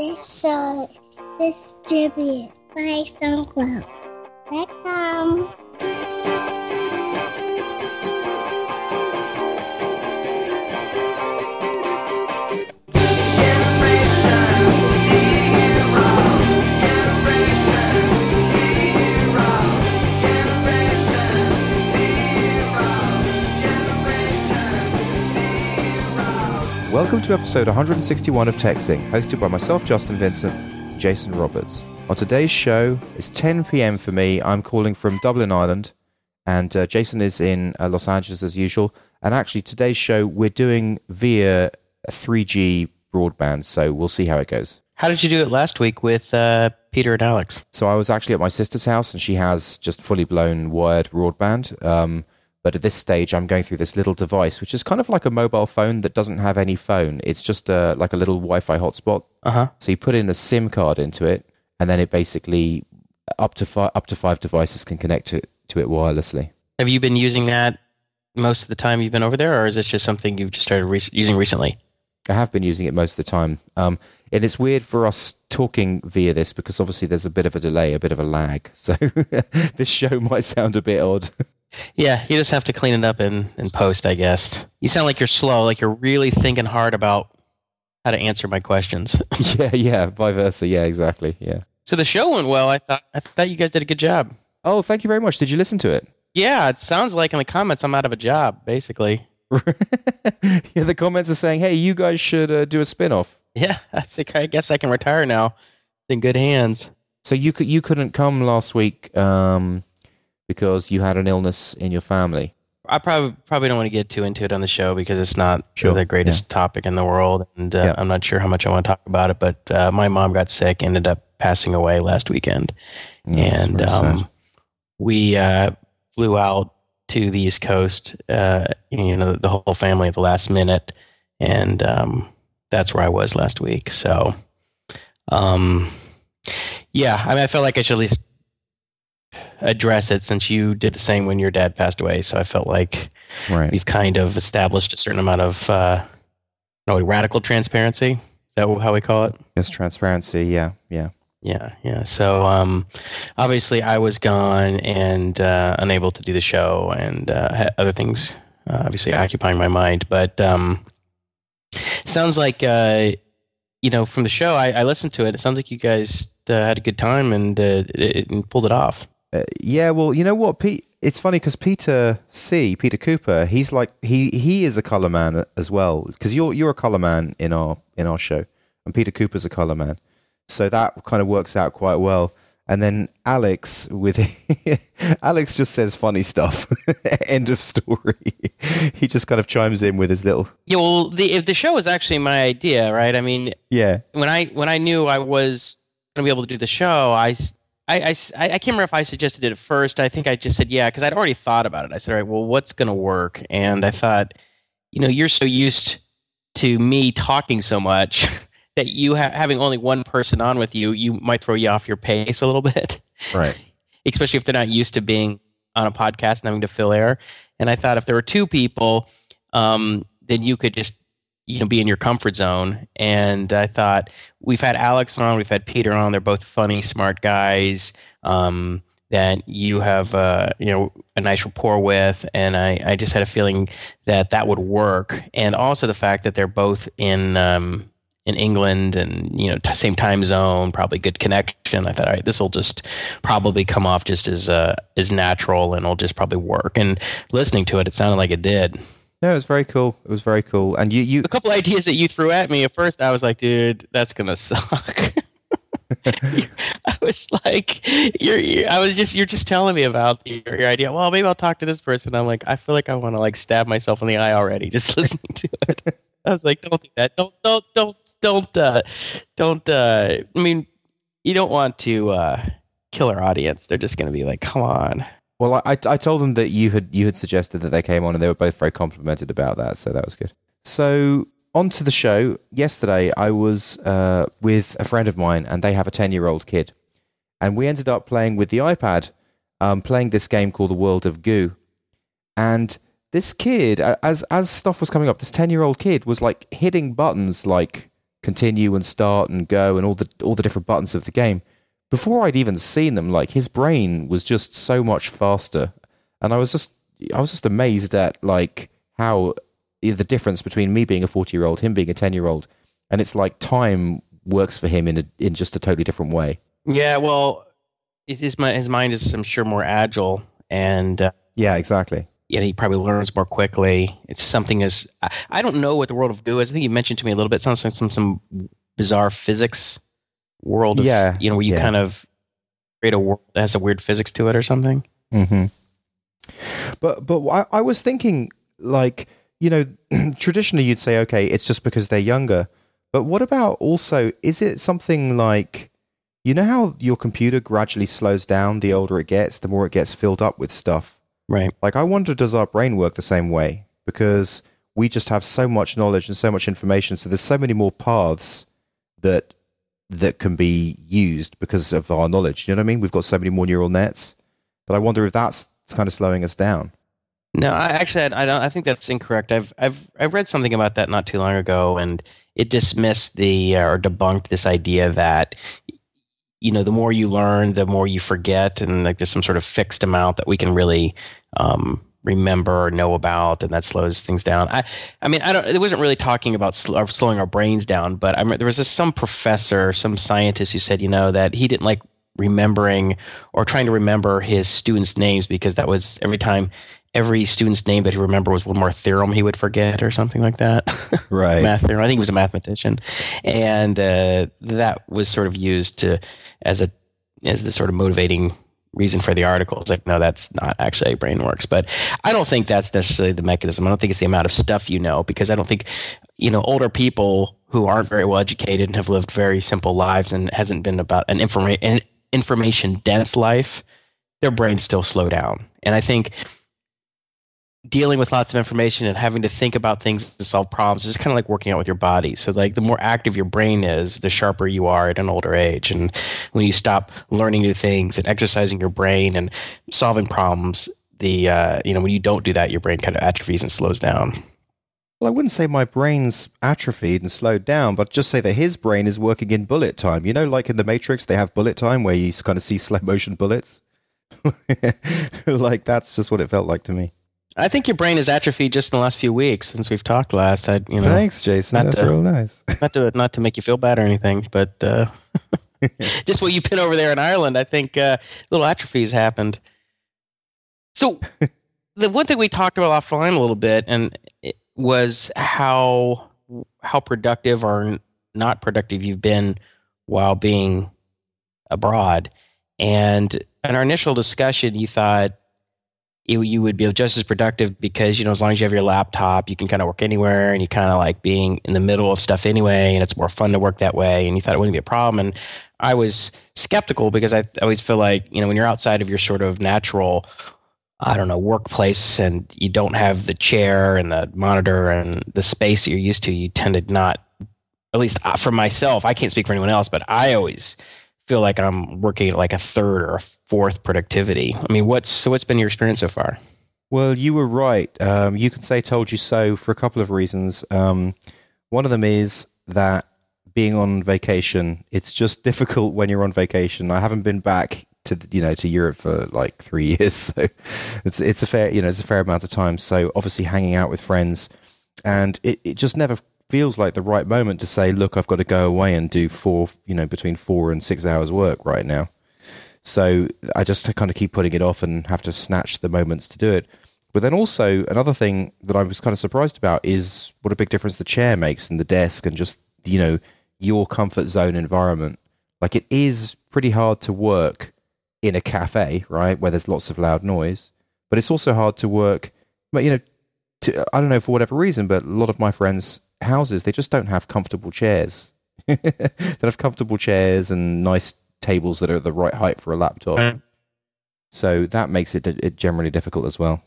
This show is distributed by SoundCloud.com. Welcome to episode 161 of TechZing, hosted by myself, Justin Vincent, Jason Roberts. On today's show, it's 10 p.m. for me. I'm calling from Dublin, Ireland, and uh, Jason is in uh, Los Angeles as usual. And actually, today's show we're doing via 3G broadband, so we'll see how it goes. How did you do it last week with uh, Peter and Alex? So I was actually at my sister's house, and she has just fully blown wired broadband. Um, but at this stage, I'm going through this little device, which is kind of like a mobile phone that doesn't have any phone. It's just a, like a little Wi-Fi hotspot. Uh huh. So you put in a SIM card into it, and then it basically up to five up to five devices can connect to to it wirelessly. Have you been using that most of the time you've been over there, or is this just something you've just started re- using recently? I have been using it most of the time, um, and it's weird for us talking via this because obviously there's a bit of a delay, a bit of a lag. So this show might sound a bit odd. Yeah, you just have to clean it up in, in post, I guess. You sound like you're slow, like you're really thinking hard about how to answer my questions. yeah, yeah, vice versa. Yeah, exactly. Yeah. so the show went well. I thought I thought you guys did a good job. Oh, thank you very much. Did you listen to it? Yeah, it sounds like in the comments I'm out of a job, basically. yeah, the comments are saying, "Hey, you guys should uh, do a spin-off." Yeah, I think I guess I can retire now. In good hands. So you could you couldn't come last week um, because you had an illness in your family. I probably probably don't want to get too into it on the show because it's not Sure, the greatest topic in the world, and uh, Yeah. I'm not sure how much I want to talk about it. But uh, my mom got sick, ended up passing away last weekend, Yeah, and um, we uh, flew out to the East Coast. Uh, you know, the whole family at the last minute, and um, that's where I was last week. So, um, yeah, I mean, I felt like I should at least address it since you did the same when your dad passed away. So I felt like right. we've kind of established a certain amount of uh, no, radical transparency. Is that how we call it? Yes, transparency. Yeah, yeah. Yeah, yeah. So um, obviously, I was gone and uh, unable to do the show, and uh, other things uh, obviously occupying my mind. But um, sounds like uh, you know from the show, I, I listened to it. It sounds like you guys uh, had a good time and, uh, it, and pulled it off. Uh, yeah, well, you know what, Pete? It's funny because Peter C, Peter Cooper, he's like he he is a color man as well because you're you're a color man in our in our show, and Peter Cooper's a color man, so that kind of works out quite well. And then Alex with Alex just says funny stuff. End of story. he just kind of chimes in with his little Yeah, well, the if the show was actually my idea, right? I mean, yeah when I when I knew I was going to be able to do the show, I, I- I I can't remember if I suggested it at first. I think I just said yeah because I'd already thought about it. I said, all right, well, what's going to work? And I thought, you know, you're so used to me talking so much that you ha- having only one person on with you, you might throw you off your pace a little bit, right especially if they're not used to being on a podcast and having to fill air. And I thought if there were two people, um, then you could just you know be in your comfort zone. And I thought we've had Alex on, we've had Peter on. They're both funny, smart guys um, that you have uh, you know a nice rapport with, and I, I just had a feeling that that would work. And also the fact that they're both in. Um, in England and you know t- same time zone, probably good connection. I thought, all right, this will just probably come off just as uh, as natural and it'll just probably work. And listening to it, it sounded like it did. No it was very cool it was very cool and you you A couple ideas that you threw at me at first, I was like, dude, that's gonna suck. I was like, you're, you're, I was just, you're just telling me about your, your idea. Well, maybe I'll talk to this person. I'm like, I feel like I want to like stab myself in the eye already just listening to it. I was like, don't do that. Don't, don't, don't, don't, uh, don't. Uh, I mean, you don't want to uh, kill our audience. They're just gonna be like, come on. Well, I, I told them that you had you had suggested that they came on, and they were both very complimented about that, so that was good. So on to the show. Yesterday, I was uh, with a friend of mine, and they have a ten year old kid, and we ended up playing with the iPad, um, playing this game called The World of Goo, and this kid, as as stuff was coming up, this ten year old kid was like hitting buttons like continue and start and go and all the all the different buttons of the game. Before I'd even seen them, like his brain was just so much faster, and I was just I was just amazed at like how the difference between me being a forty year old, him being a ten year old, and it's like time works for him in a, in just a totally different way. Yeah, well, his his mind is, I'm sure, more agile, and uh, yeah, exactly. Yeah, he probably learns more quickly. It's something as I, I don't know what the world of Goo is. I think you mentioned to me a little bit. It sounds like some some bizarre physics world. Of, yeah, you know, where you yeah. kind of create a world that has a weird physics to it or something. Mm-hmm. But but I, I was thinking like you know traditionally you'd say okay it's just because they're younger, but what about also is it something like you know how your computer gradually slows down the older it gets, the more it gets filled up with stuff. Right. Like I wonder does our brain work the same way because we just have so much knowledge and so much information so there's so many more paths that that can be used because of our knowledge. You know what I mean? We've got so many more neural nets but I wonder if that's kind of slowing us down. No, I actually I don't I think that's incorrect. I've I've I read something about that not too long ago and it dismissed the uh, or debunked this idea that you know the more you learn the more you forget and like there's some sort of fixed amount that we can really um, remember or know about and that slows things down i i mean i don't it wasn't really talking about sl- slowing our brains down but i mean, there was this, some professor some scientist who said you know that he didn't like remembering or trying to remember his students names because that was every time every student's name that he remembered was one more theorem he would forget or something like that. Right. Math theorem. I think he was a mathematician, and uh, that was sort of used to as a as the sort of motivating reason for the article. It's like, no, that's not actually how brain works. But I don't think that's necessarily the mechanism. I don't think it's the amount of stuff you know, because I don't think, you know, older people who aren't very well educated and have lived very simple lives and hasn't been about an, informa- an information dense life, their brains still slow down. And I think dealing with lots of information and having to think about things to solve problems is kind of like working out with your body. So like the more active your brain is, the sharper you are at an older age. And when you stop learning new things and exercising your brain and solving problems, the uh, you know when you don't do that, your brain kind of atrophies and slows down. Well, I wouldn't say my brain's atrophied and slowed down, but just say that his brain is working in bullet time. You know, like in the Matrix, they have bullet time where you kind of see slow motion bullets. like that's just what it felt like to me. I think your brain is atrophied just in the last few weeks since we've talked last. I, you know, Thanks, Jason. That's to- real nice. not to not to make you feel bad or anything, but uh, just what you've been over there in Ireland, I think uh, little atrophies happened. So the one thing we talked about offline a little bit, and it was how how productive or not productive you've been while being abroad. And in our initial discussion, you thought you, you would be just as productive because you know as long as you have your laptop you can kind of work anywhere and you kind of like being in the middle of stuff anyway and it's more fun to work that way and you thought it wouldn't be a problem. And i was skeptical because i always feel like you know when you're outside of your sort of natural i don't know workplace and you don't have the chair and the monitor and the space that you're used to you tend to not at least uh, for myself i can't speak for anyone else but i always feel like i'm working at like a third or a fourth productivity i mean what's so what's been your experience so far Well, you were right. Um, you can say "told you so" for a couple of reasons. Um, one of them is that being on vacation, it's just difficult when you're on vacation. I haven't been back to you know to Europe for like three years, so it's it's a fair you know it's a fair amount of time. So obviously, hanging out with friends, and it, it just never feels like the right moment to say, "Look, I've got to go away and do four you know between four and six hours work right now." So I just kind of keep putting it off and have to snatch the moments to do it. But then also another thing that I was kind of surprised about is what a big difference the chair makes and the desk and just you know your comfort zone environment. Like it is pretty hard to work in a cafe, right, where there's lots of loud noise. But it's also hard to work. But you know, to, I don't know for whatever reason, but a lot of my friends' houses they just don't have comfortable chairs. they have comfortable chairs and nice tables that are the right height for a laptop. So that makes it, it generally difficult as well.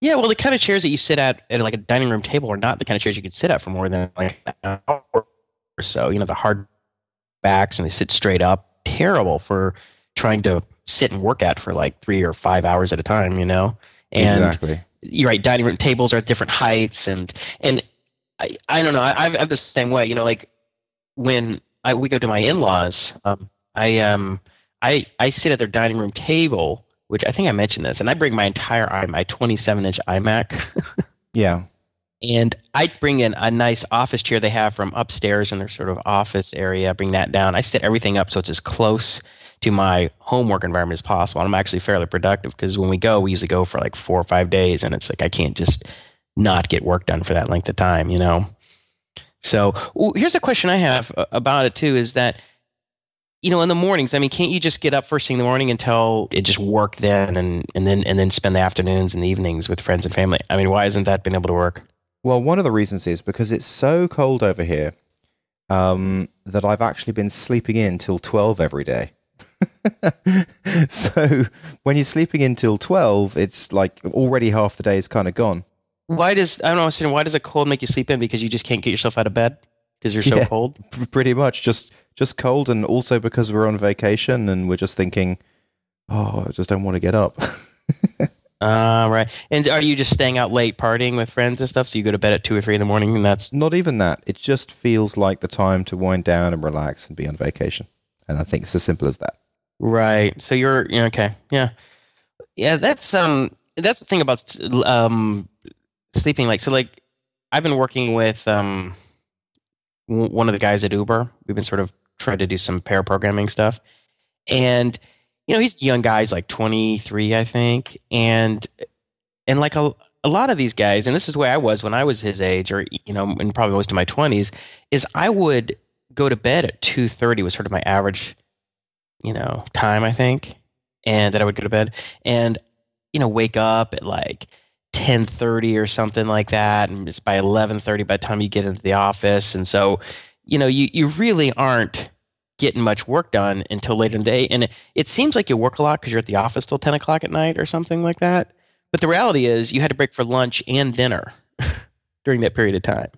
Yeah, well, the kind of chairs that you sit at at like a dining room table are not the kind of chairs you could sit at for more than like an hour or so. You know, the hard backs and they sit straight up. Terrible for trying to sit and work at for like three or five hours at a time. You know, and exactly. you're right. Dining room tables are at different heights, and and I, I don't know. I, I'm the same way. You know, like when I we go to my in-laws, um, I um I I sit at their dining room table, which I think I mentioned this, and I bring my entire I my 27 inch iMac. Yeah. and I bring in a nice office chair they have from upstairs in their sort of office area. Bring that down. I set everything up so it's as close to my homework environment as possible. And I'm actually fairly productive because when we go, we usually go for like four or five days, and it's like I can't just not get work done for that length of time, you know. So here's a question I have uh, about it too: is that you know in the mornings? I mean, can't you just get up first thing in the morning until it just work then, and and then and then spend the afternoons and the evenings with friends and family? I mean, why hasn't that been able to work? Well, one of the reasons is because it's so cold over here um, that I've actually been sleeping in till 12 every day. so when you're sleeping in till 12, it's like already half the day is kind of gone. Why does I don't understand? Why does a cold make you sleep in? Because you just can't get yourself out of bed because you're so Yeah. cold. P- pretty much just just cold and also because we're on vacation and we're just thinking oh i just don't want to get up Ah, right. And are you just staying out late partying with friends and stuff? So you go to bed at two or three in the morning, and that's not even that it just feels like the time to wind down and relax and be on vacation and i think it's as simple as that right. So you're yeah, okay. Yeah, yeah. That's um. That's the thing about um sleeping. Like so, like I've been working with um one of the guys at Uber. We've been sort of trying to do some pair programming stuff, and you know he's young guy. He's like 23, I think, and and like a a lot of these guys, and this is way I was when I was his age, or you know, and probably most of my 20s, is I would go to bed at 2:30 was sort of my average, you know, time I think, and that I would go to bed, and you know, wake up at like 10:30 or something like that, and it's by 11:30 by the time you get into the office, and so you know, you you really aren't getting much work done until later in the day, and it, it seems like you work a lot because you're at the office till 10 o'clock at night or something like that. But the reality is, you had to break for lunch and dinner during that period of time,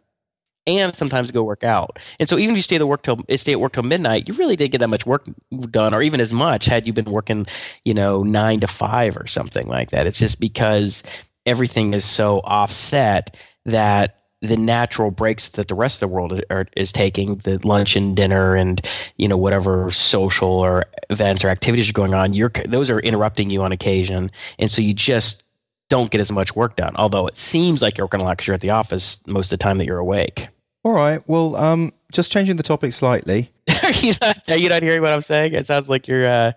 and sometimes go work out. And so, even if you stay at work till eh, stay at work till midnight, you really didn't get that much work done, or even as much had you been working, you know, nine to five or something like that. It's just because everything is so offset that the natural breaks that the rest of the world are, is taking, the lunch and dinner and you know whatever social or events or activities are going on, you're those are interrupting you on occasion, and so you just don't get as much work done. Although it seems like you're working a lot because you're at the office most of the time that you're awake. all right well um just changing the topic slightly are you not? Are you not hearing what I'm saying? It sounds like you're. Uh,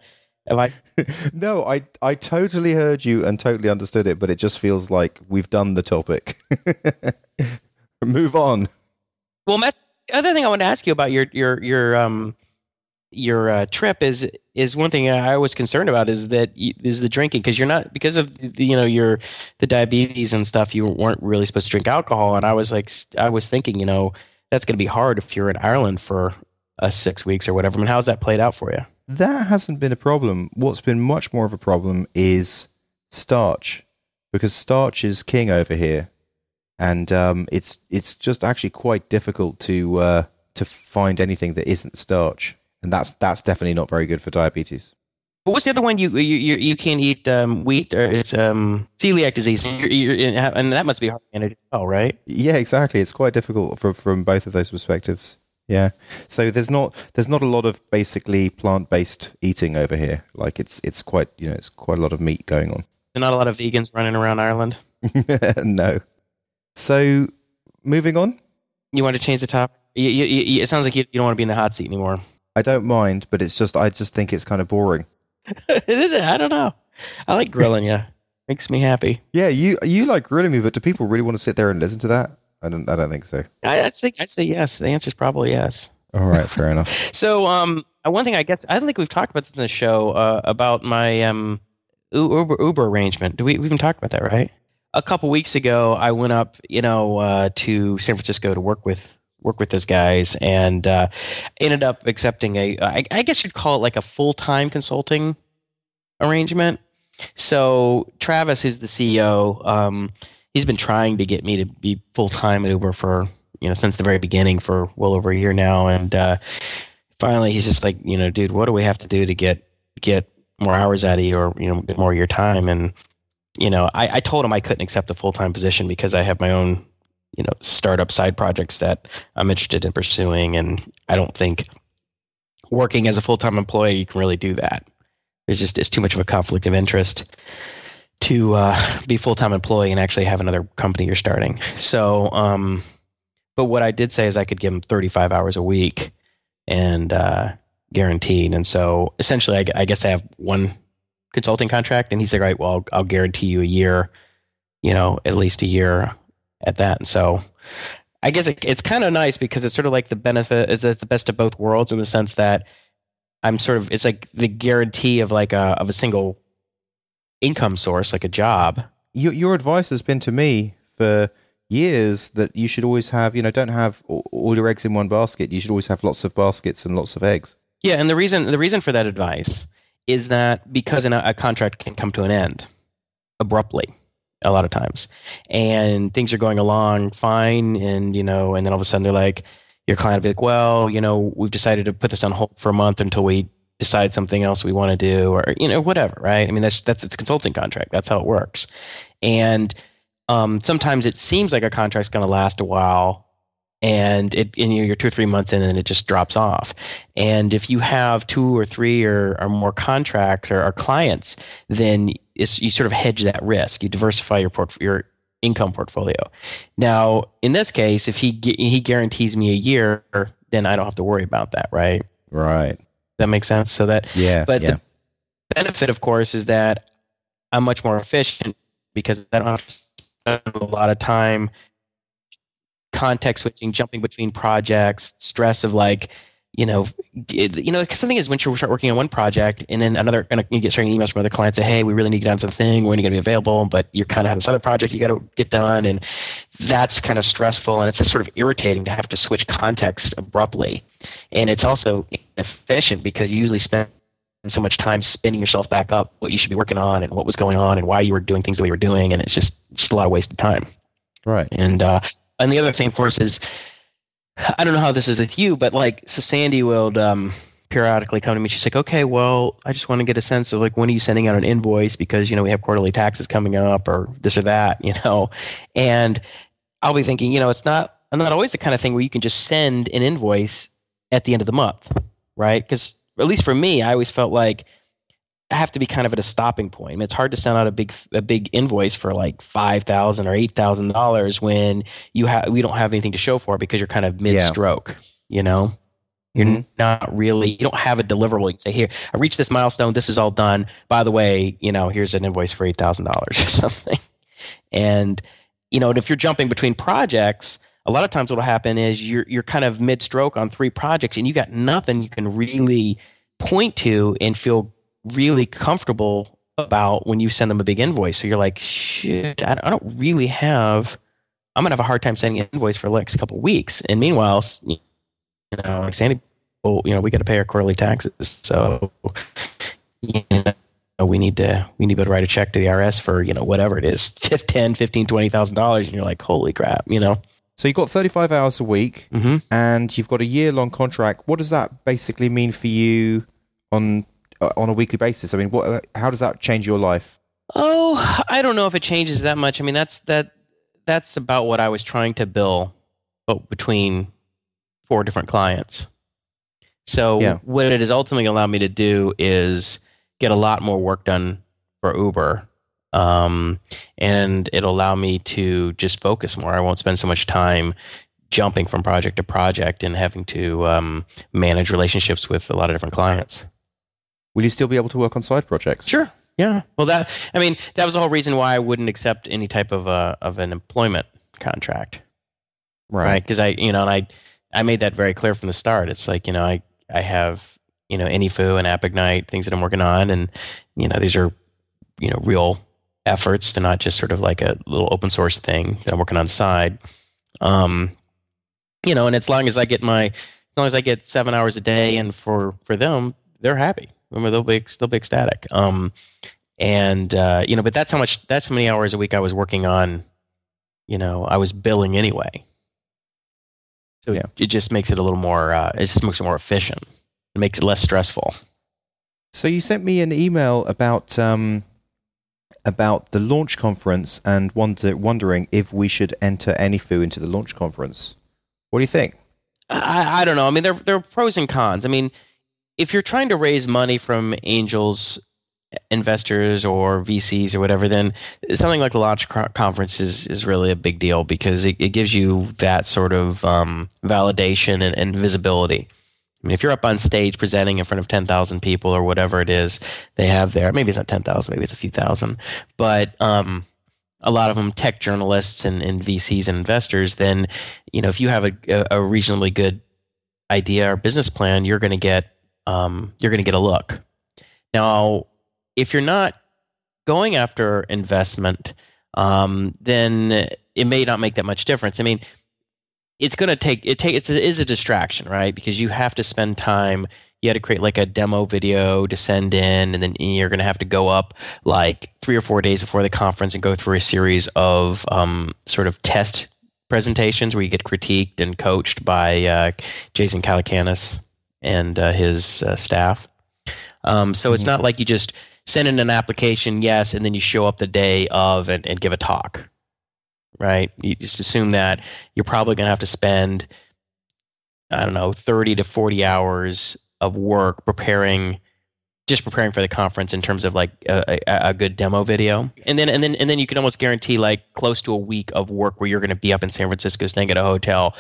am I? no i i totally heard you and totally understood it but it just feels like we've done the topic move on Well, Matt, the other thing I want to ask you about your your your um your uh, trip is is one thing I was concerned about is that you, is the drinking because you're not because of the, you know your the diabetes and stuff you weren't really supposed to drink alcohol and I was like I was thinking you know that's going to be hard if you're in Ireland for uh, six weeks or whatever. I mean, how's that played out for you? That hasn't been a problem. What's been much more of a problem is starch, because starch is king over here, and um, it's it's just actually quite difficult to uh, to find anything that isn't starch, and that's that's definitely not very good for diabetes. But what's the other one you you you, you can't eat um, wheat or it's um, celiac disease you're, you're, and that must be hard to manage as well, right? Yeah, exactly. It's quite difficult from from both of those perspectives. Yeah. So there's not there's not a lot of basically plant based eating over here. Like it's it's quite you know it's quite a lot of meat going on. There's not a lot of vegans running around Ireland. no. So moving on. You want to change the topic? You, you, you, it sounds like you, you don't want to be in the hot seat anymore. I don't mind, but it's just I just think it's kind of boring. it is. I don't know. I like grilling you. Makes me happy. Yeah, you you like grilling me, but do people really want to sit there and listen to that? I don't I don't think so. I, I think I'd say yes. The answer is probably yes. All right, fair enough. So, um, uh, one thing I guess I don't think we've talked about this in the show uh, about my um Uber Uber arrangement. Do we we even talked about that, right? A couple weeks ago, I went up, you know, uh, to San Francisco to work with work with those guys, and uh, ended up accepting a I, I guess you'd call it like a full time consulting arrangement. So Travis, who's the CEO, um, he's been trying to get me to be full time at Uber for you know since the very beginning for well over a year now, and uh, finally he's just like, you know, dude, what do we have to do to get get more hours out of you, or you know, get more of your time? And you know, I, I told him I couldn't accept a full time position because I have my own you know startup side projects that I'm interested in pursuing, and I don't think working as a full time employee you can really do that. It's just it's too much of a conflict of interest to uh, be full time employee and actually have another company you're starting. So, um, but what I did say is I could give him 35 hours a week and uh, guaranteed. And so essentially, I, I, guess I have one consulting contract, and he's like, right, well, I'll, I'll guarantee you a year, you know, at least a year at that. And so I guess it, it's kind of nice because it's sort of like the benefit is the best of both worlds in the sense that I'm sort of it's like the guarantee of like a of a single income source, like a job. Your your advice has been to me for years that you should always have, you know, don't have all your eggs in one basket. You should always have lots of baskets and lots of eggs. Yeah, and the reason the reason for that advice is that because a contract can come to an end abruptly a lot of times and things are going along fine and you know and then all of a sudden they're like your client will be like well you know we've decided to put this on hold for a month until we decide something else we want to do or you know whatever right? I mean that's that's its consulting contract. That's how it works. And um, sometimes it seems like a contract's going to last a while and it and you're two or three months in and it just drops off. And if you have two or three or, or more contracts or, or clients then you sort of hedge that risk. You diversify your your income portfolio. Now in this case if he he guarantees me a year then i don't have to worry about that right? Right that makes sense so that yeah but yeah. the benefit of course is that i'm much more efficient because i don't have to spend a lot of time context switching, jumping between projects, stress of like, you know, you know, something is when you start working on one project and then another, and you get starting emails from other clients say, hey, we really need to get on something. When are you going to be available? But you're kind of have this other project you got to get done, and that's kind of stressful, and it's just sort of irritating to have to switch context abruptly, and it's also inefficient because you usually spend so much time spinning yourself back up what you should be working on and what was going on and why you were doing things the way you were doing, and it's just just a lot of wasted time. Right. And uh, and the other thing, of course, is I don't know how this is with you, but like, so Sandy will um, periodically come to me. She's like, okay, well, I just want to get a sense of like, when are you sending out an invoice? Because, you know, we have quarterly taxes coming up or this or that, you know? And I'll be thinking, you know, it's not, I'm not always the kind of thing where you can just send an invoice at the end of the month, right? Because at least for me, I always felt like, have to be kind of at a stopping point. I mean, it's hard to send out a big a big invoice for like five thousand or eight thousand dollars when you have we don't have anything to show for it because you're kind of mid stroke. Yeah. You know, you're mm-hmm. not really you don't have a deliverable. You can say, "Here, I reached this milestone. This is all done. By the way, you know, here's an invoice for eight thousand dollars or something." And you know, and if you're jumping between projects, a lot of times what'll happen is you're you're kind of mid stroke on three projects, and you got nothing you can really point to and feel really comfortable about when you send them a big invoice. So you're like, shit, I, don't really have. I'm gonna have a hard time sending an invoice for the next couple of weeks. And meanwhile, you know, like Sandy, well, you know, we got to pay our quarterly taxes, so you know, we need to we need to, to write a check to the IRS for you know whatever it is, 10, 15, 20,000 dollars, and you're like, holy crap, you know. So you've got 35 hours a week, mm-hmm. and you've got a year long contract. What does that basically mean for you on on a weekly basis? I mean, what? Uh, how does that change your life? Oh, I don't know if it changes that much. I mean, that's that that's about what I was trying to bill but between four different clients. So yeah. what it has ultimately allowed me to do is get a lot more work done for Uber. Um, and it'll allow me to just focus more. I won't spend so much time jumping from project to project and having to um, manage relationships with a lot of different clients will you still be able to work on side projects? Sure. Yeah. Well, that I mean, that was the whole reason why I wouldn't accept any type of a uh, of an employment contract. Right. Because right? I, you know, and I I made that very clear from the start. It's like you know, I I have you know AnyFu and AppIgnite things that I'm working on, and you know, these are you know real efforts. They're not just sort of like a little open source thing that I'm working on the side. Um, you know, and as long as I get my as long as I get seven hours a day, and for for them, they're happy. Remember, they'll be they'll be ecstatic. Um, and uh, you know, but that's how much that's how many hours a week I was working on. You know, I was billing anyway. So yeah. it just makes it a little more. Uh, it just makes it more efficient. It makes it less stressful. So you sent me an email about um, about the launch conference and wonder, wondering if we should enter AnyFu into the launch conference. What do you think? I, I don't know. I mean, there there are pros and cons. I mean, if you're trying to raise money from angels, investors, or VCs or whatever, then something like the launch conference is, is really a big deal because it, it gives you that sort of um, validation and, and visibility. I mean, if you're up on stage presenting in front of 10,000 people or whatever it is they have there, maybe it's not 10,000, maybe it's a few thousand, but um, a lot of them tech journalists and, and VCs and investors, then, you know, if you have a, a reasonably good idea or business plan, you're going to get, um, you're going to get a look. Now, if you're not going after investment, um, then it may not make that much difference. I mean, it's going to take it take it's a, it is a distraction, right? Because you have to spend time. You had to create like a demo video to send in, and then you're going to have to go up like three or four days before the conference and go through a series of um, sort of test presentations where you get critiqued and coached by uh, Jason Calacanis and uh, his uh, staff. Um, so it's not mm-hmm. like you just send in an application, yes, and then you show up the day of and, and give a talk right? You just assume that you're probably going to have to spend, I don't know, 30 to 40 hours of work preparing just preparing for the conference in terms of like a, a, a, good demo video and then and then and then you can almost guarantee like close to a week of work where you're going to be up in san francisco staying at a hotel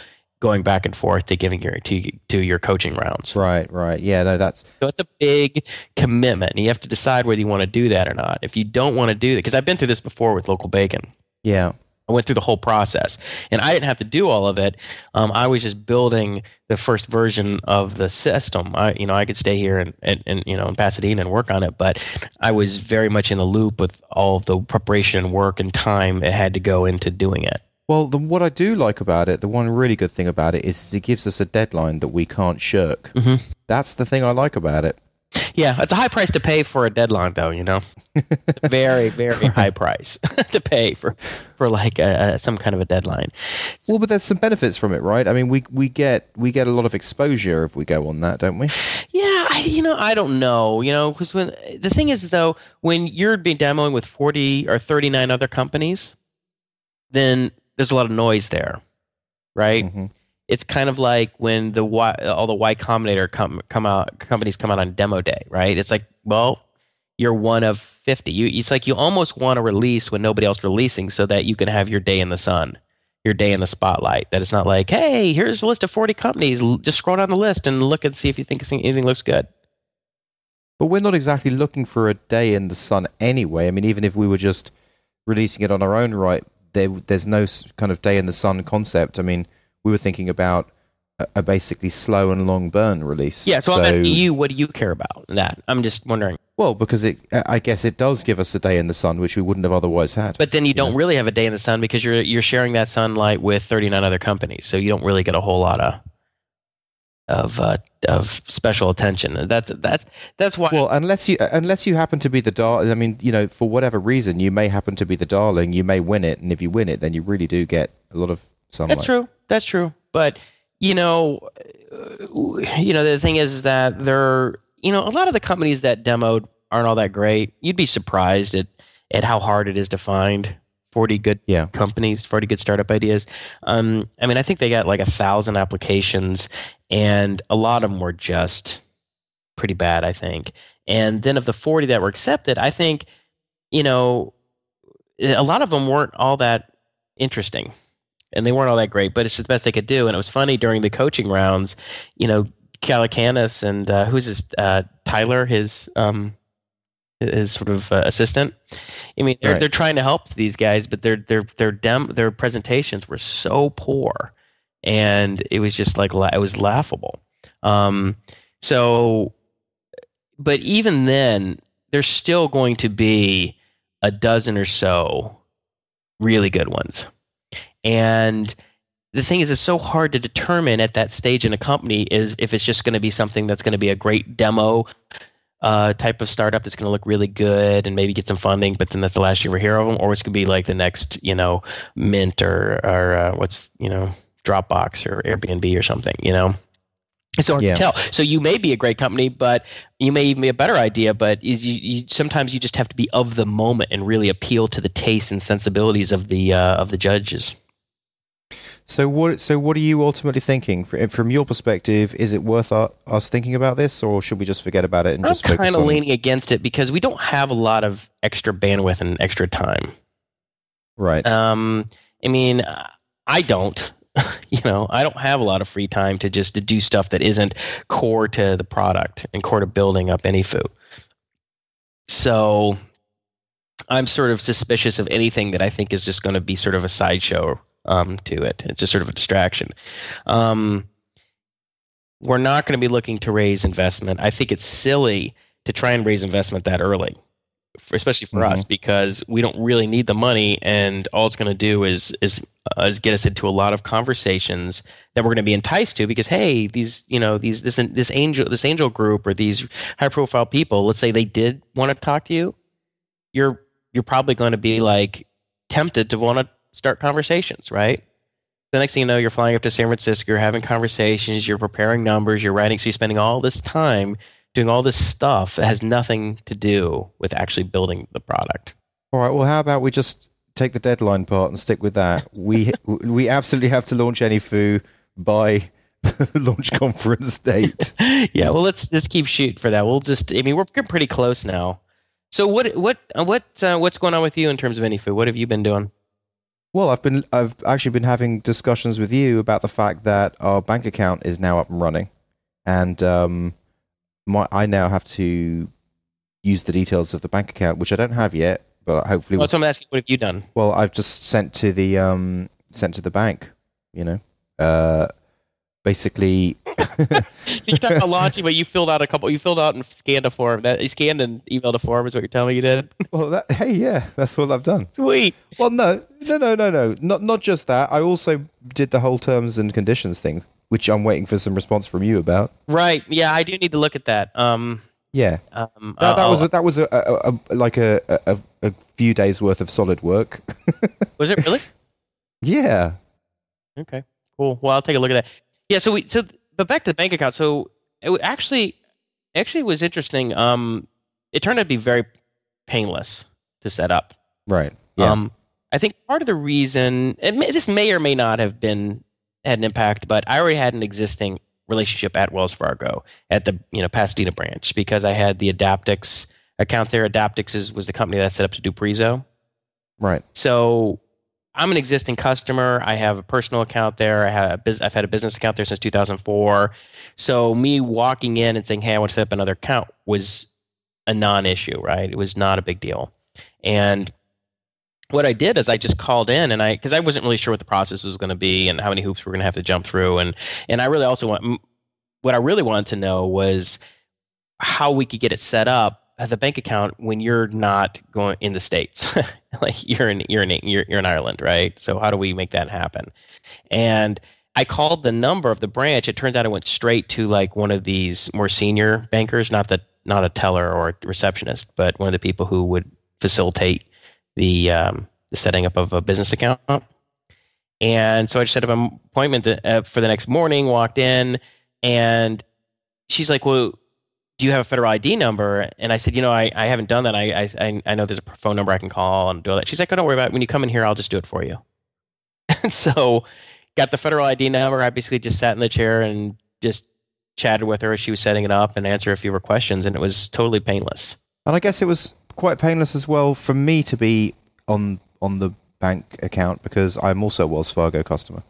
going back and forth to giving your to, to your coaching rounds right right yeah no that's so it's a big commitment and you have to decide whether you want to do that or not if you don't want to do that because i've been through this before with local bacon yeah I went through the whole process, and I didn't have to do all of it. Um, I was just building the first version of the system. I, you know, I could stay here and, and, and, you know in Pasadena and work on it, but I was very much in the loop with all the preparation and work and time it had to go into doing it. Well, the, what I do like about it, the one really good thing about it is it gives us a deadline that we can't shirk. Mm-hmm. That's the thing I like about it. Yeah, it's a high price to pay for a deadline, though. You know, very, very high price to pay for for like a, some kind of a deadline. Well, but there's some benefits from it, right? I mean, we we get we get a lot of exposure if we go on that, don't we? Yeah, I, you know, I don't know, you know, because when the thing is though, when you're being demoing with 40 or 39 other companies, then there's a lot of noise there, right? Mm-hmm it's kind of like when the y, all the Y Combinator come come out companies come out on demo day, right? It's like, well, you're one of 50. You it's like you almost want to release when nobody else releasing so that you can have your day in the sun, your day in the spotlight. That it's not like, hey, here's a list of 40 companies. Just scroll down the list and look and see if you think anything looks good. But we're not exactly looking for a day in the sun anyway. I mean, even if we were just releasing it on our own right, there, there's no kind of day in the sun concept. I mean, we were thinking about a, a basically slow and long burn release. Yeah, so, so, I'm asking you, what do you care about that? I'm just wondering. Well, because it, uh, I guess it does give us a day in the sun, which we wouldn't have otherwise had. But then you, you don't know? really have a day in the sun because you're you're sharing that sunlight with 39 other companies, so you don't really get a whole lot of of uh, of special attention. That's that's that's why. Well, unless you unless you happen to be the dar, I mean, you know, for whatever reason, you may happen to be the darling. You may win it, and if you win it, then you really do get a lot of sunlight. That's true. That's true. But you know, you know, the thing is, is that there, you know, a lot of the companies that demoed aren't all that great. You'd be surprised at at how hard it is to find 40 good yeah. companies, 40 good startup ideas. Um, I mean, I think they got like a thousand applications, and a lot of them were just pretty bad. I think. And then of the 40 that were accepted, I think, you know, a lot of them weren't all that interesting and they weren't all that great, but it's just the best they could do. And it was funny during the coaching rounds, you know, Calacanis and uh, who's his uh, Tyler, his um, his sort of uh, assistant. I mean, they're right. they're trying to help these guys, but their their their dem their presentations were so poor, and it was just like it was laughable. Um, so, but even then, there's still going to be a dozen or so really good ones. And the thing is, it's so hard to determine at that stage in a company is if it's just going to be something that's going to be a great demo uh, type of startup that's going to look really good and maybe get some funding, but then that's the last you ever hear of them, or it's going to be like the next, you know, Mint or or uh, what's you know Dropbox or Airbnb or something, you know. It's hard Yeah. to tell. So you may be a great company, but you may even be a better idea. But you, you, sometimes you just have to be of the moment and really appeal to the tastes and sensibilities of the uh, of the judges. So what? So what are you ultimately thinking from your perspective? Is it worth our, us thinking about this, or should we just forget about it and I'm just kind of leaning against it because we don't have a lot of extra bandwidth and extra time. Right. Um, I mean, I don't. you know, I don't have a lot of free time to just to do stuff that isn't core to the product and core to building up AnyFu. So I'm sort of suspicious of anything that I think is just going to be sort of a sideshow um, to it. It's just sort of a distraction. Um, we're not going to be looking to raise investment. I think it's silly to try and raise investment that early, especially for us, because we don't really need the money, and all it's going to do is is uh, is get us into a lot of conversations that we're going to be enticed to. Because hey, these you know these this this angel this angel group or these high profile people, let's say they did want to talk to you, you're you're probably going to be like tempted to want to start conversations, right? The next thing you know, you're flying up to San Francisco, you're having conversations, you're preparing numbers, you're writing, so you're spending all this time doing all this stuff that has nothing to do with actually building the product. All right. Well, how about we just take the deadline part and stick with that? We we absolutely have to launch AnyFu by the launch conference date. yeah, well, let's just keep shooting for that. We'll just, I mean, we're getting pretty close now. So what, what, uh, what, uh, what's going on with you in terms of AnyFu? What have you been doing? Well, I've been I've actually been having discussions with you about the fact that our bank account is now up and running, and um, my I now have to use the details of the bank account, which I don't have yet, but hopefully, Well, so I'm asking, what have you done? well, I've just sent to the um sent to the bank. You know, uh, basically, So you're talking about launching, but you filled out a couple. You filled out and scanned a form. That you scanned and emailed a form is what you're telling me you did. well, that, hey, yeah, that's what I've done. Sweet. Well, no, no, no, no, no, not not just that. I also did the whole terms and conditions thing, which I'm waiting for some response from you about. Right. Yeah, I do need to look at that. Um. Yeah, Um. that, that was a, that was a, a, a like a, a few days worth of solid work. was it really? yeah, Okay, cool. Well, I'll take a look at that. Yeah. So we so but back to the bank account. So it actually actually was interesting. Um, it turned out to be very painless to set up. right. Yeah, Um, I think part of the reason it may, this may or may not have been had an impact, but I already had an existing relationship at Wells Fargo at the you know Pasadena branch because I had the Adaptix account there. Adaptix is, was the company that I set up to do Prezo. right. So I'm an existing customer. I have a personal account there. I have a bus- I've had a business account there since 2004. So me walking in and saying, "Hey, I want to set up another account," was a non-issue, right? It was not a big deal. And what I did is I just called in and I because I wasn't really sure what the process was going to be and how many hoops we're going to have to jump through. And and I really also want what I really wanted to know was how we could get it set up at the bank account when you're not going in the states. Like you're in you're in you're, you're in Ireland right? So how do we make that happen? And I called the number of the branch. It turns out it went straight to like one of these more senior bankers not the not a teller or a receptionist but one of the people who would facilitate the um, the setting up of a business account and so I just set up an appointment uh, for the next morning walked in and she's like well do you have a federal ID number? And I said, you know, I, I haven't done that. I, I, I know there's a phone number I can call and do all that. She's like, oh, don't worry about it. When you come in here, I'll just do it for you. And so got the federal ID number. I basically just sat in the chair and just chatted with her as she was setting it up and answered a few of her questions. And it was totally painless. And I guess it was quite painless as well for me to be on on the bank account because I'm also a Wells Fargo customer.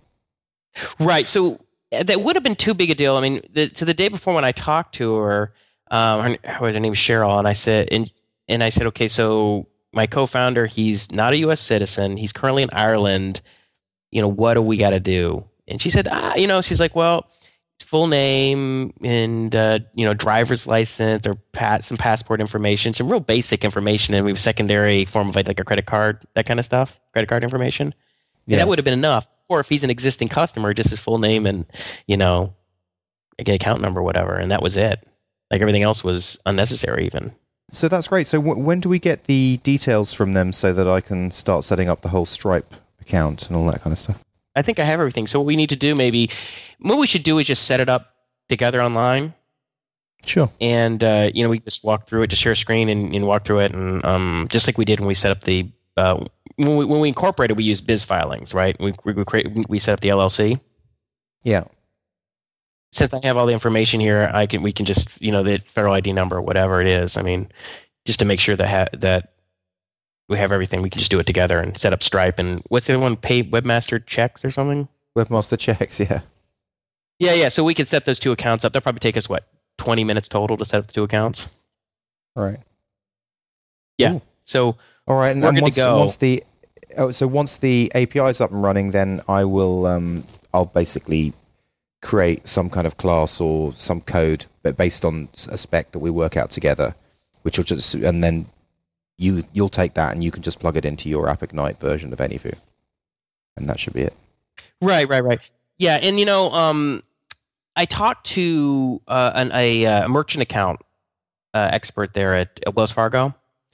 Right. So uh, that would have been too big a deal. I mean, the, so the day before when I talked to her, um, her, her name? Cheryl, and I said, and and I said, okay, so my co-founder, he's not a U.S. citizen. He's currently in Ireland. You know, what do we got to do? And she said, ah, you know, she's like, well, full name and uh, you know, driver's license or pat some passport information, some real basic information, and we have secondary form of like, like a credit card, that kind of stuff, credit card information. Yeah. And that would have been enough. Or if he's an existing customer, just his full name and you know, like an account number, whatever, and that was it. Like everything else was unnecessary, even. So that's great. So w- when do we get the details from them so that I can start setting up the whole Stripe account and all that kind of stuff? I think I have everything. So what we need to do, maybe, what we should do is just set it up together online Sure. and uh, you know we just walk through it, just share a screen and, and walk through it, and um, just like we did when we set up the uh, when we when we incorporated, we use BizFilings, right? We we, we create we set up the LLC. Yeah. Since I have all the information here, I can we can just you know the federal ID number, whatever it is. I mean, just to make sure that ha- that we have everything, we can just do it together and set up Stripe and what's the other one? Pay Webmaster checks or something. Webmaster checks. Yeah. Yeah, yeah. So we could set those two accounts up. That'll probably take us what twenty minutes total to set up the two accounts. Right. Yeah. So All right. And, We're and once, go. once the oh, so once the API is up and running, then I will um I'll basically create some kind of class or some code, but based on a spec that we work out together, which will just and then you you'll take that and you can just plug it into your App Ignite version of AnyFu, and that should be it. Right, right, right. Yeah, and you know, um, I talked to uh, an, a, uh merchant account uh, expert there at, at Wells Fargo.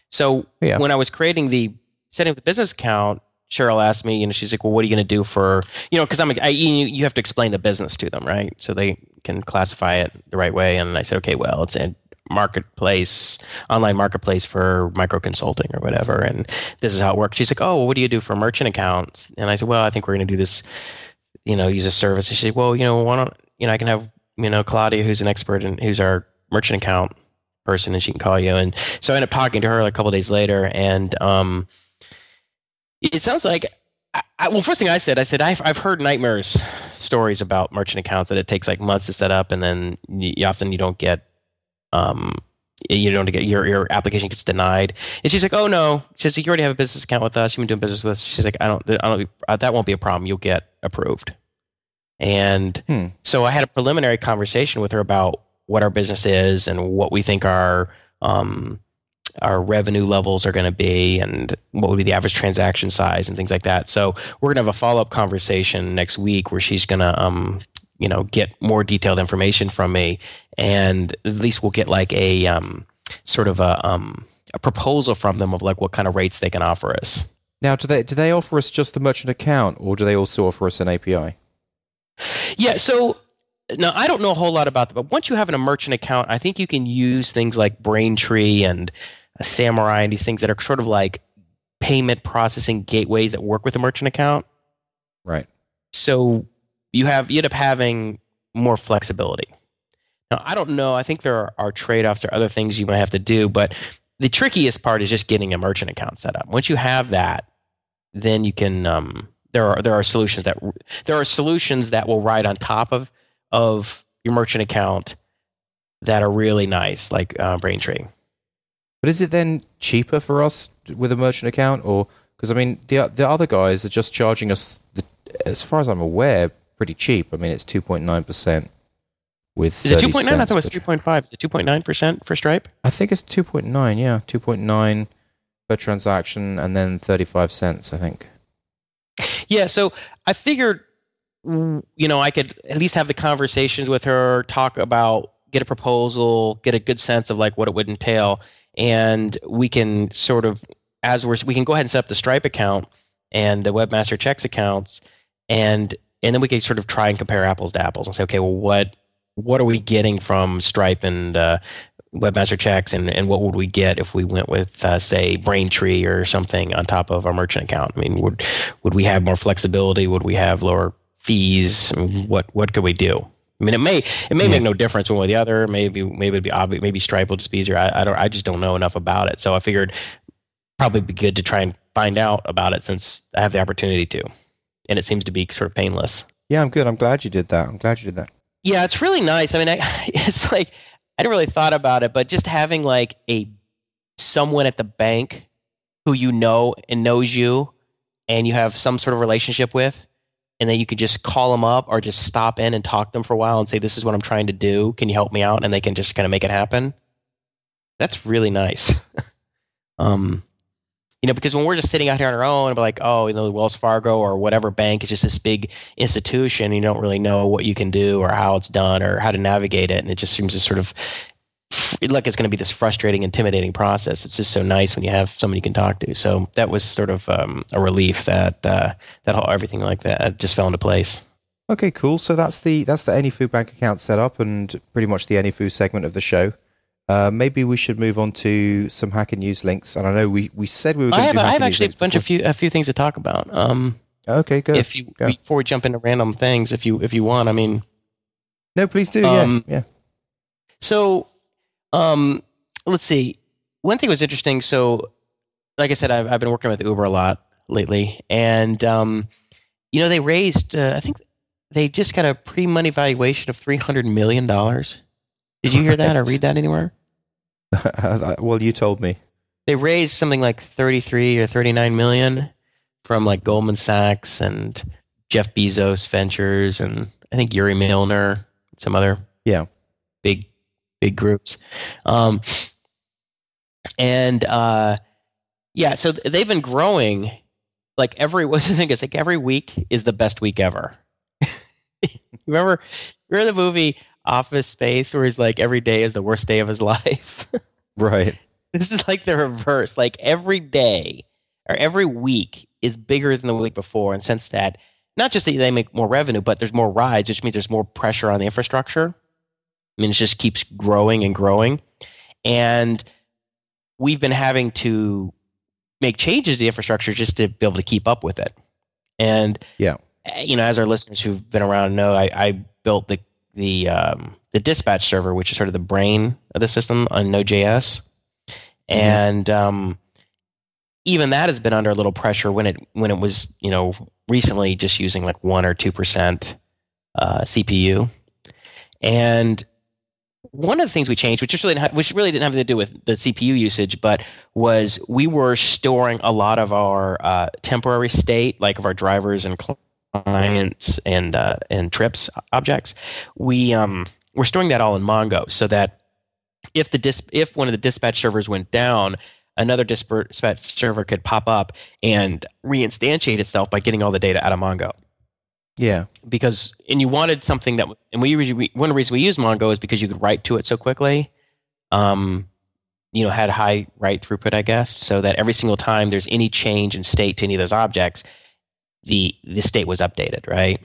So Yeah. when I was creating the setting up the business account, Cheryl asked me, you know, she's like, "Well, what are you going to do for you know?" Because I'm, I, you, you have to explain the business to them, right? So they can classify it the right way. And I said, "Okay, well, it's a marketplace, online marketplace for micro consulting or whatever, and this is how it works." She's like, "Oh, well, what do you do for merchant accounts?" And I said, "Well, I think we're going to do this." you know, use a service. And she's like, well, you know, why don't, you know, I can have, you know, Claudia, who's an expert and who's our merchant account person, and she can call you. And so I ended up talking to her like a couple days later. And um, it sounds like, I, well, first thing I said, I said, I've, I've heard nightmares stories about merchant accounts that it takes like months to set up. And then you often you don't get, um, you don't get your, your application gets denied. And she's like, oh no, she's like, you already have a business account with us. You've been doing business with us. She's like, I don't, I don't, uh, that won't be a problem. You'll get approved. And Hmm. so I had a preliminary conversation with her about what our business is and what we think our um, our revenue levels are going to be and what would be the average transaction size and things like that. So we're going to have a follow up conversation next week where she's going to um, you know get more detailed information from me and at least we'll get like a um, sort of a um, a proposal from them of like what kind of rates they can offer us. Now, do they do they offer us just the merchant account, or do they also offer us an API? Yeah, so now I don't know a whole lot about that, but once you have an, a merchant account, I think you can use things like Braintree and uh, Samurai and these things that are sort of like payment processing gateways that work with a merchant account. Right. So you have you end up having more flexibility. Now I don't know. I think there are, are trade offs or other things you might have to do, but the trickiest part is just getting a merchant account set up. Once you have that, then you can. Um, there are there are solutions that there are solutions that will ride on top of of your merchant account that are really nice, like uh, Braintree. But is it then cheaper for us with a merchant account, or because I mean the the other guys are just charging us, the, as far as I'm aware, pretty cheap. I mean it's two point nine percent with. Is it two point nine? I thought it was cents three per- point five. Is it two point nine percent for Stripe? I think it's two point nine. Yeah, two point nine per transaction, and then thirty five cents. I think. Yeah, so I figured, you know, I could at least have the conversations with her, talk about, get a proposal, get a good sense of like what it would entail, and we can sort of, as we're, we can go ahead and set up the Stripe account and the Webmaster Checks accounts, and and then we can sort of try and compare apples to apples and say, okay, well, what what are we getting from Stripe and uh, Webmaster Checks, and, and what would we get if we went with, uh, say, Braintree or something on top of our merchant account? I mean, would would we have more flexibility? Would we have lower fees? I mean, what what could we do? I mean, it may it may Yeah. make no difference one way or the other. Maybe maybe it'd be obvious. Maybe Stripe will just be easier. I, I don't. I just don't know enough about it. So I figured probably be good to try and find out about it since I have the opportunity to, and it seems to be sort of painless. Yeah, I'm good. I'm glad you did that. I'm glad you did that. Yeah, it's really nice. I mean, I, it's like I didn't really thought about it, but just having like a someone at the bank who you know and knows you, and you have some sort of relationship with, and then you could just call them up or just stop in and talk to them for a while and say, "This is what I'm trying to do. Can you help me out?" And they can just kind of make it happen. That's really nice. um, you know, because when we're just sitting out here on our own, and like, oh, you know, Wells Fargo or whatever bank is just this big institution, you don't really know what you can do or how it's done or how to navigate it, and it just seems to sort of like it's going to be this frustrating, intimidating process. It's just so nice when you have someone you can talk to. So that was sort of um, a relief that uh, that everything like that just fell into place. Okay, cool. So that's the that's the AnyFu bank account set up and pretty much the AnyFu segment of the show. Uh, maybe we should move on to some hacker news links. And I know we, we said we were I going to have, do I have actually a bunch of few a few things to talk about. Um, Okay, good. if you go. before we jump into random things, if you if you want, I mean, no, please do. um, yeah, yeah. So, um, let's see. One thing was interesting. So, like I said, I've, I've been working with Uber a lot lately, and um, you know, they raised. Uh, I think they just got a pre-money valuation of three hundred million dollars. Did you hear that or read that anywhere? well, you told me. They raised something like thirty-three or thirty-nine million from like Goldman Sachs and Jeff Bezos Ventures, and I think Yuri Milner, some other Yeah. big big groups um and uh yeah so they've been growing like every what's the thing is like every week is the best week ever remember remember the movie office space where he's like every day is the worst day of his life. Right. this is like the reverse. Like every day or every week is bigger than the week before and since that not just that they make more revenue but there's more rides which means there's more pressure on the infrastructure. I mean it just keeps growing and growing. And we've been having to make changes to the infrastructure just to be able to keep up with it. And Yeah. eh, you know as our listeners who've been around know i, I built the the um, the dispatch server which is sort of the brain of the system on node.js and um, even that has been under a little pressure when it when it was you know recently just using like one or two percent uh, CPU, and one of the things we changed, which just really didn't have, which really didn't have anything to do with the CPU usage, but was we were storing a lot of our uh, temporary state, like of our drivers and clients and uh, and trips objects. We um, we're storing that all in Mongo, so that if the dis- if one of the dispatch servers went down, another dispatch server could pop up and reinstantiate itself by getting all the data out of Mongo. Yeah. Because and you wanted something that and we we, one of the reasons we use Mongo is because you could write to it so quickly. Um, you know, had high write throughput, I guess, so that every single time there's any change in state to any of those objects, the the state was updated, right?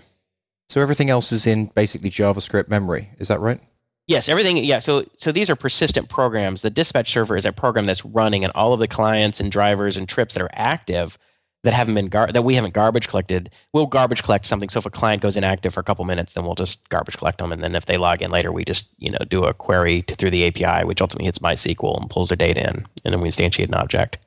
So everything else is in basically JavaScript memory. Is that right? Yes, everything. Yeah, so so these are persistent programs. The dispatch server is a program that's running, and all of the clients and drivers and trips that are active that haven't been gar- that we haven't garbage collected. We'll garbage collect something. So if a client goes inactive for a couple minutes, then we'll just garbage collect them, and then if they log in later, we just you know do a query to, through the API, which ultimately hits MySQL and pulls their data in, and then we instantiate an object.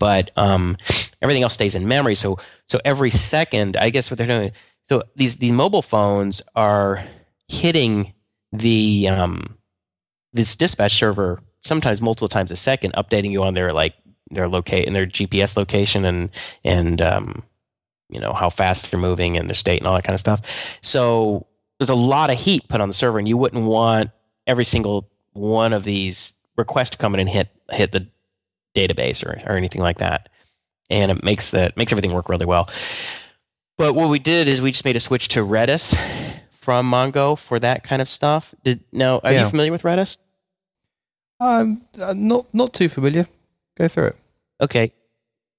But um, everything else stays in memory. So so every second, I guess what they're doing. So these the mobile phones are hitting the um, this dispatch server sometimes multiple times a second, updating you on their like their locate and their GPS location and and um, you know how fast you're moving and their state and all that kind of stuff. So there's a lot of heat put on the server, and you wouldn't want every single one of these requests in and hit hit the database or, or anything like that. And it makes that makes everything work really well. But what we did is we just made a switch to Redis from Mongo for that kind of stuff. Did now are Yeah. you familiar with Redis? Um, not not too familiar. Go through it. Okay.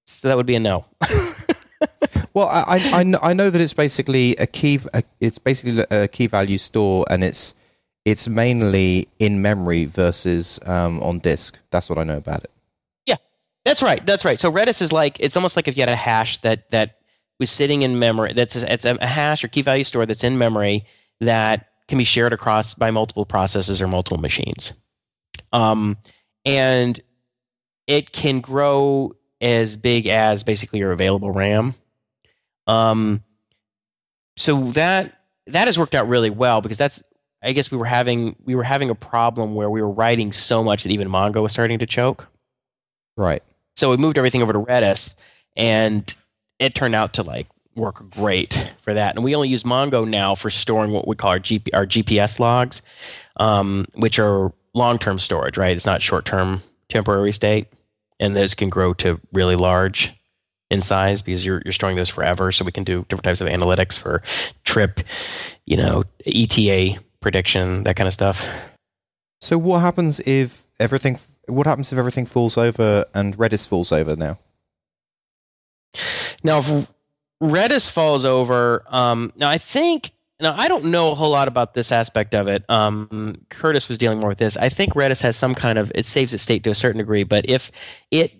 So that would be a no. Well, I, I, I know that it's basically a key. It's basically a key value store, and it's it's mainly in memory versus um, on disk. That's what I know about it. That's right. That's right. So Redis is like it's almost like if you had a hash that that was sitting in memory. That's it's a hash or key value store that's in memory that can be shared across by multiple processes or multiple machines. Um, and it can grow as big as basically your available RAM. Um, so that that has worked out really well because that's I guess we were having we were having a problem where we were writing so much that even Mongo was starting to choke. Right. So we moved everything over to Redis, and it turned out to like work great for that. And we only use Mongo now for storing what we call our, GP, our GPS logs, um, which are long-term storage. Right? It's not short-term temporary state, and those can grow to really large in size because you're you're storing those forever. So we can do different types of analytics for trip, you know, ETA prediction, that kind of stuff. So what happens if everything? What happens if everything falls over and Redis falls over now? Now, if, Redis falls over. Um, now I think now I don't know a whole lot about this aspect of it. Um, Curtis was dealing more with this. I think Redis has some kind of it saves its state to a certain degree, but if it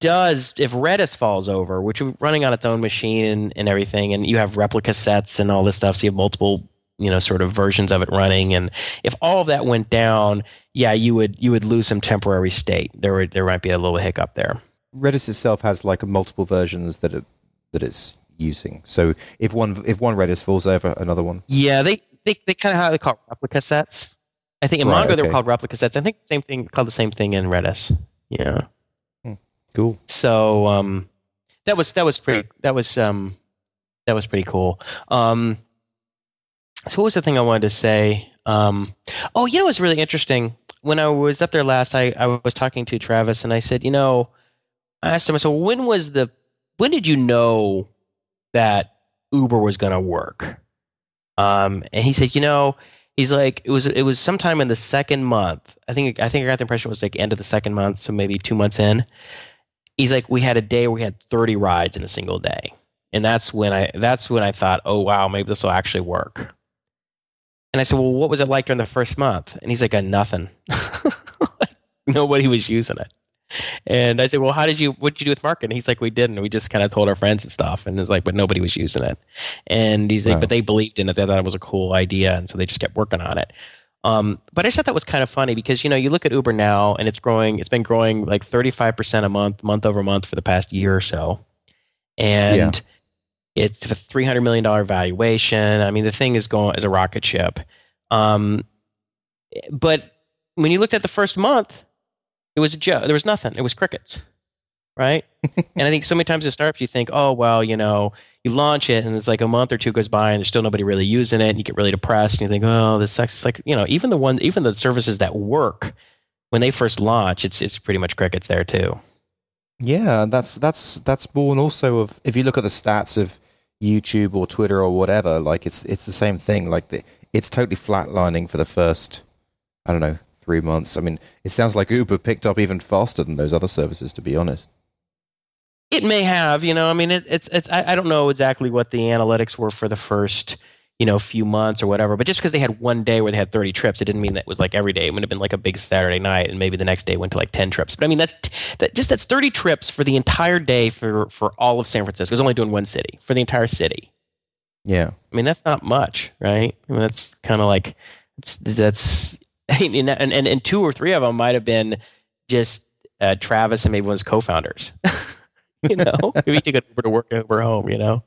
does, if Redis falls over, which is running on its own machine and, and everything, and you have replica sets and all this stuff, so you have multiple you know sort of versions of it running and if all of that went down yeah you would you would lose some temporary state there would there might be a little hiccup there Redis itself has like multiple versions that it that it's using. So if one if one Redis falls over, another one. yeah they they, they kind of how they call replica sets i think in Right, mongo they were okay. called replica sets i think the same thing called the same thing in redis yeah Cool. so um that was that was pretty that was um that was pretty cool um so what was the thing i wanted to say? Um oh you know what's really interesting? When i was up there last i i was talking to travis and i said you know i asked him i said when was the when did you know that uber was going to work? Um and he said you know he's like it was it was sometime in the second month. I think i think i got the impression it was like end of the second month so maybe two months in. He's like we had a day where we had 30 rides in a single day. And that's when i that's when i thought oh wow maybe this will actually work and i said well what was it like during the first month? And he's like uh, nothing. Nobody was using it. And i said well how did you what did you do with marketing? He's like we didn't. We just kind of told our friends and stuff. And it's like but nobody was using it. And he's like Wow. but they believed in it. They thought it was a cool idea and so they just kept working on it. Um, but I just thought that was kind of funny because you know you look at Uber now and it's growing. It's been growing like thirty five percent a month, month over month for the past year or so, and it's a three hundred million dollar valuation. I mean, the thing is going as a rocket ship. Um, but when you looked at the first month, it was a joke. There was nothing. It was crickets, right? and I think so many times as startups, you think, oh well, you know, you launch it and it's like a month or two goes by and there's still nobody really using it and you get really depressed and you think oh this sucks it's like you know even the one even the services that work when they first launch it's it's pretty much crickets there too Yeah, that's that's that's born also of if you look at the stats of YouTube or Twitter or whatever, like it's it's the same thing. Like the, it's totally flatlining for the first, I don't know, three months. I mean, it sounds like Uber picked up even faster than those other services, to be honest. it may have you know i mean it, it's it's I, I don't know exactly what the analytics were for the first you know a few months or whatever but just because they had one day where they had 30 trips it didn't mean that it was like every day it would have been like a big saturday night and maybe the next day went to like 10 trips but i mean that's that just that's 30 trips for the entire day for for all of san francisco it was only doing one city for the entire city Yeah, I mean, that's not much, right? I mean, that's kind of like it's, that's and, and and and two or three of them might have been just uh, Travis and maybe one of his co-founders. you know, maybe he took it over to work over home. You know,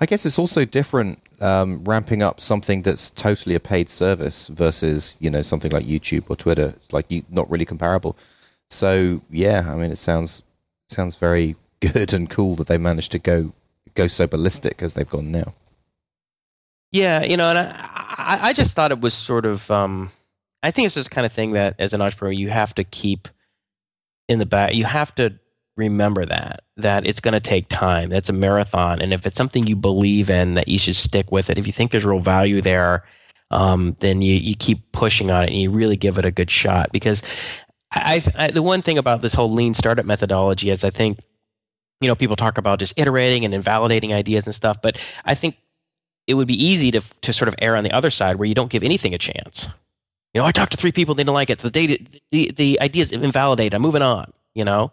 I guess it's also different um, ramping up something that's totally a paid service versus you know something like YouTube or Twitter. It's like you, not really comparable. So yeah, I mean, it sounds sounds very good and cool that they managed to go go so ballistic as they've gone now. yeah, you know, and I I, just thought it was sort of um, I think it's this kind of thing that as an entrepreneur you have to keep in the back. You have to remember that that it's going to take time. That's a marathon, and if it's something you believe in, that you should stick with it. If you think there's real value there, um, then you you keep pushing on it and you really give it a good shot. Because I, I the one thing about this whole lean startup methodology is I think you know people talk about just iterating and invalidating ideas and stuff, but I think it would be easy to to sort of err on the other side where you don't give anything a chance. You know, I talked to three people, they didn't like it. The data, the the idea's invalidated. I'm moving on. You know,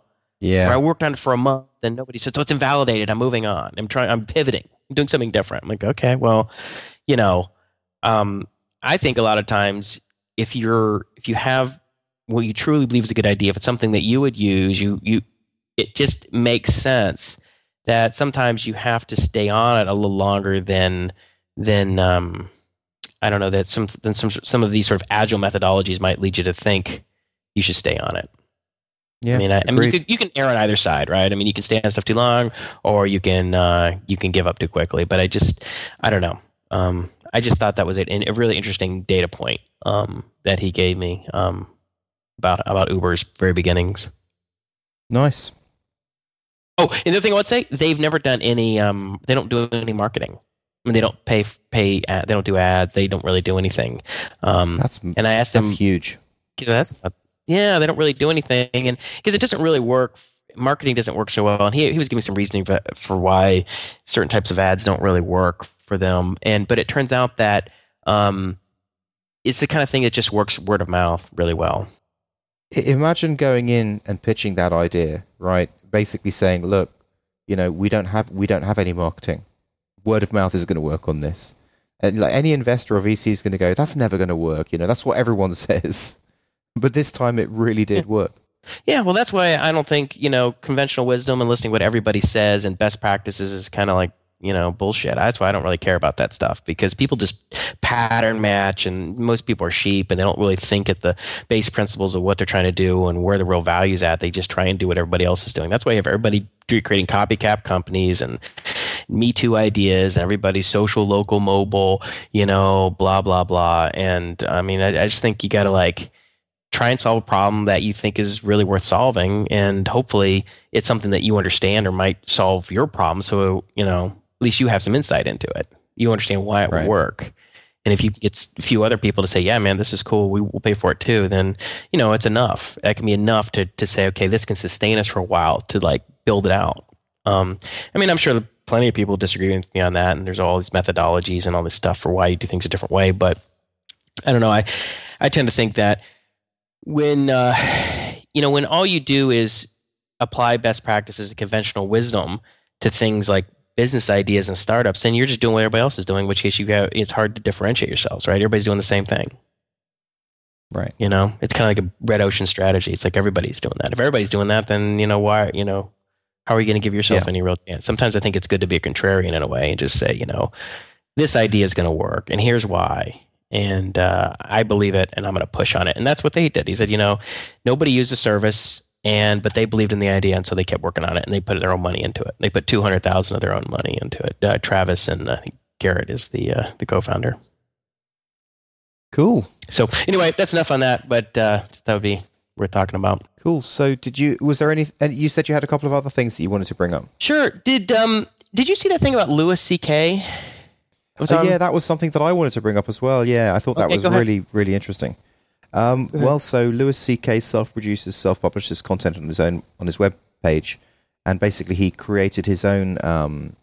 or I worked on it for a month and nobody said, so it's invalidated. I'm moving on. I'm trying, I'm pivoting, I'm doing something different. I'm like, okay, well, you know, um, I think a lot of times if you're, if you have what you truly believe is a good idea, if it's something that you would use, you, you, it just makes sense that sometimes you have to stay on it a little longer than, than, um, I don't know, that some, than some, some of these sort of agile methodologies might lead you to think you should stay on it. Yeah. I mean, I, I mean, you, could, you can err on either side, right? I mean, you can stay on stuff too long, or you can uh, you can give up too quickly. But I just, I don't know. Um, I just thought that was a, a really interesting data point um, that he gave me um, about about Uber's very beginnings. nice. Oh, and the other thing I would say, they've never done any. Um, they don't do any marketing. I mean, they don't pay pay. Ad, they don't do ads. They don't really do anything. Um, That's and I asked them, that's huge. That's yeah, they don't really do anything, and because it doesn't really work. marketing doesn't work so well. And he he was giving some reasoning for, for why certain types of ads don't really work for them. And but it turns out that um, it's the kind of thing that just works word of mouth really well. Imagine going in and pitching that idea, right? Basically saying, "Look, you know, we don't have we don't have any marketing. Word of mouth is going to work on this." And like any investor or VC is going to go, "That's never going to work." You know, that's what everyone says. But this time, it really did work. Yeah, well, that's why I don't think you know conventional wisdom and listening to what everybody says and best practices is kind of like you know bullshit. That's why I don't really care about that stuff because people just pattern match, and most people are sheep and they don't really think at the base principles of what they're trying to do and where the real value's at. They just try and do what everybody else is doing. That's why you have everybody creating copycat companies and Me Too ideas, and everybody's social, local, mobile, you know, blah blah blah. And I mean, I, I just think you got to like try and solve a problem that you think is really worth solving and hopefully it's something that you understand or might solve your problem. So you know at least you have some insight into it. You understand why it Right. will work. And if you get a few other people to say yeah man this is cool. We will pay for it too then you know it's enough. That can be enough to, to say okay this can sustain us for a while to like build it out. Um, i mean i'm sure plenty of people disagree with me on that and there's all these methodologies and all this stuff for why you do things a different way but i don't know. I i tend to think that when uh, you know when all you do is apply best practices and conventional wisdom to things like business ideas and startups, then you're just doing what everybody else is doing. In which case, you got it's hard to differentiate yourselves, right? Everybody's doing the same thing. Right. You know, it's kind of like a red ocean strategy. It's like everybody's doing that. If everybody's doing that, then you know why? You know, how are you going to give yourself Yeah. any real chance? Sometimes I think it's good to be a contrarian in a way and just say, you know, this idea is going to work, and here's why. And uh, I believe it, and I'm going to push on it. And that's what they did. He said, you know, nobody used the service, and but they believed in the idea, and so they kept working on it, and they put their own money into it. They put two hundred thousand of their own money into it. Uh, Travis and think Garrett is the uh, the co-founder. Cool. So anyway, that's enough on that. But uh, that would be worth talking about. Cool. So, did you? Was there any? And you said you had a couple of other things that you wanted to bring up. Sure. Did um did you see that thing about Louis C.K.? Was Oh, on- yeah, that was something that I wanted to bring up as well. Yeah, I thought that Okay, was go ahead. really, really interesting. Um, well, so Louis C.K. self-produces, self-publishes content on his own on his web page, and basically he created his own um,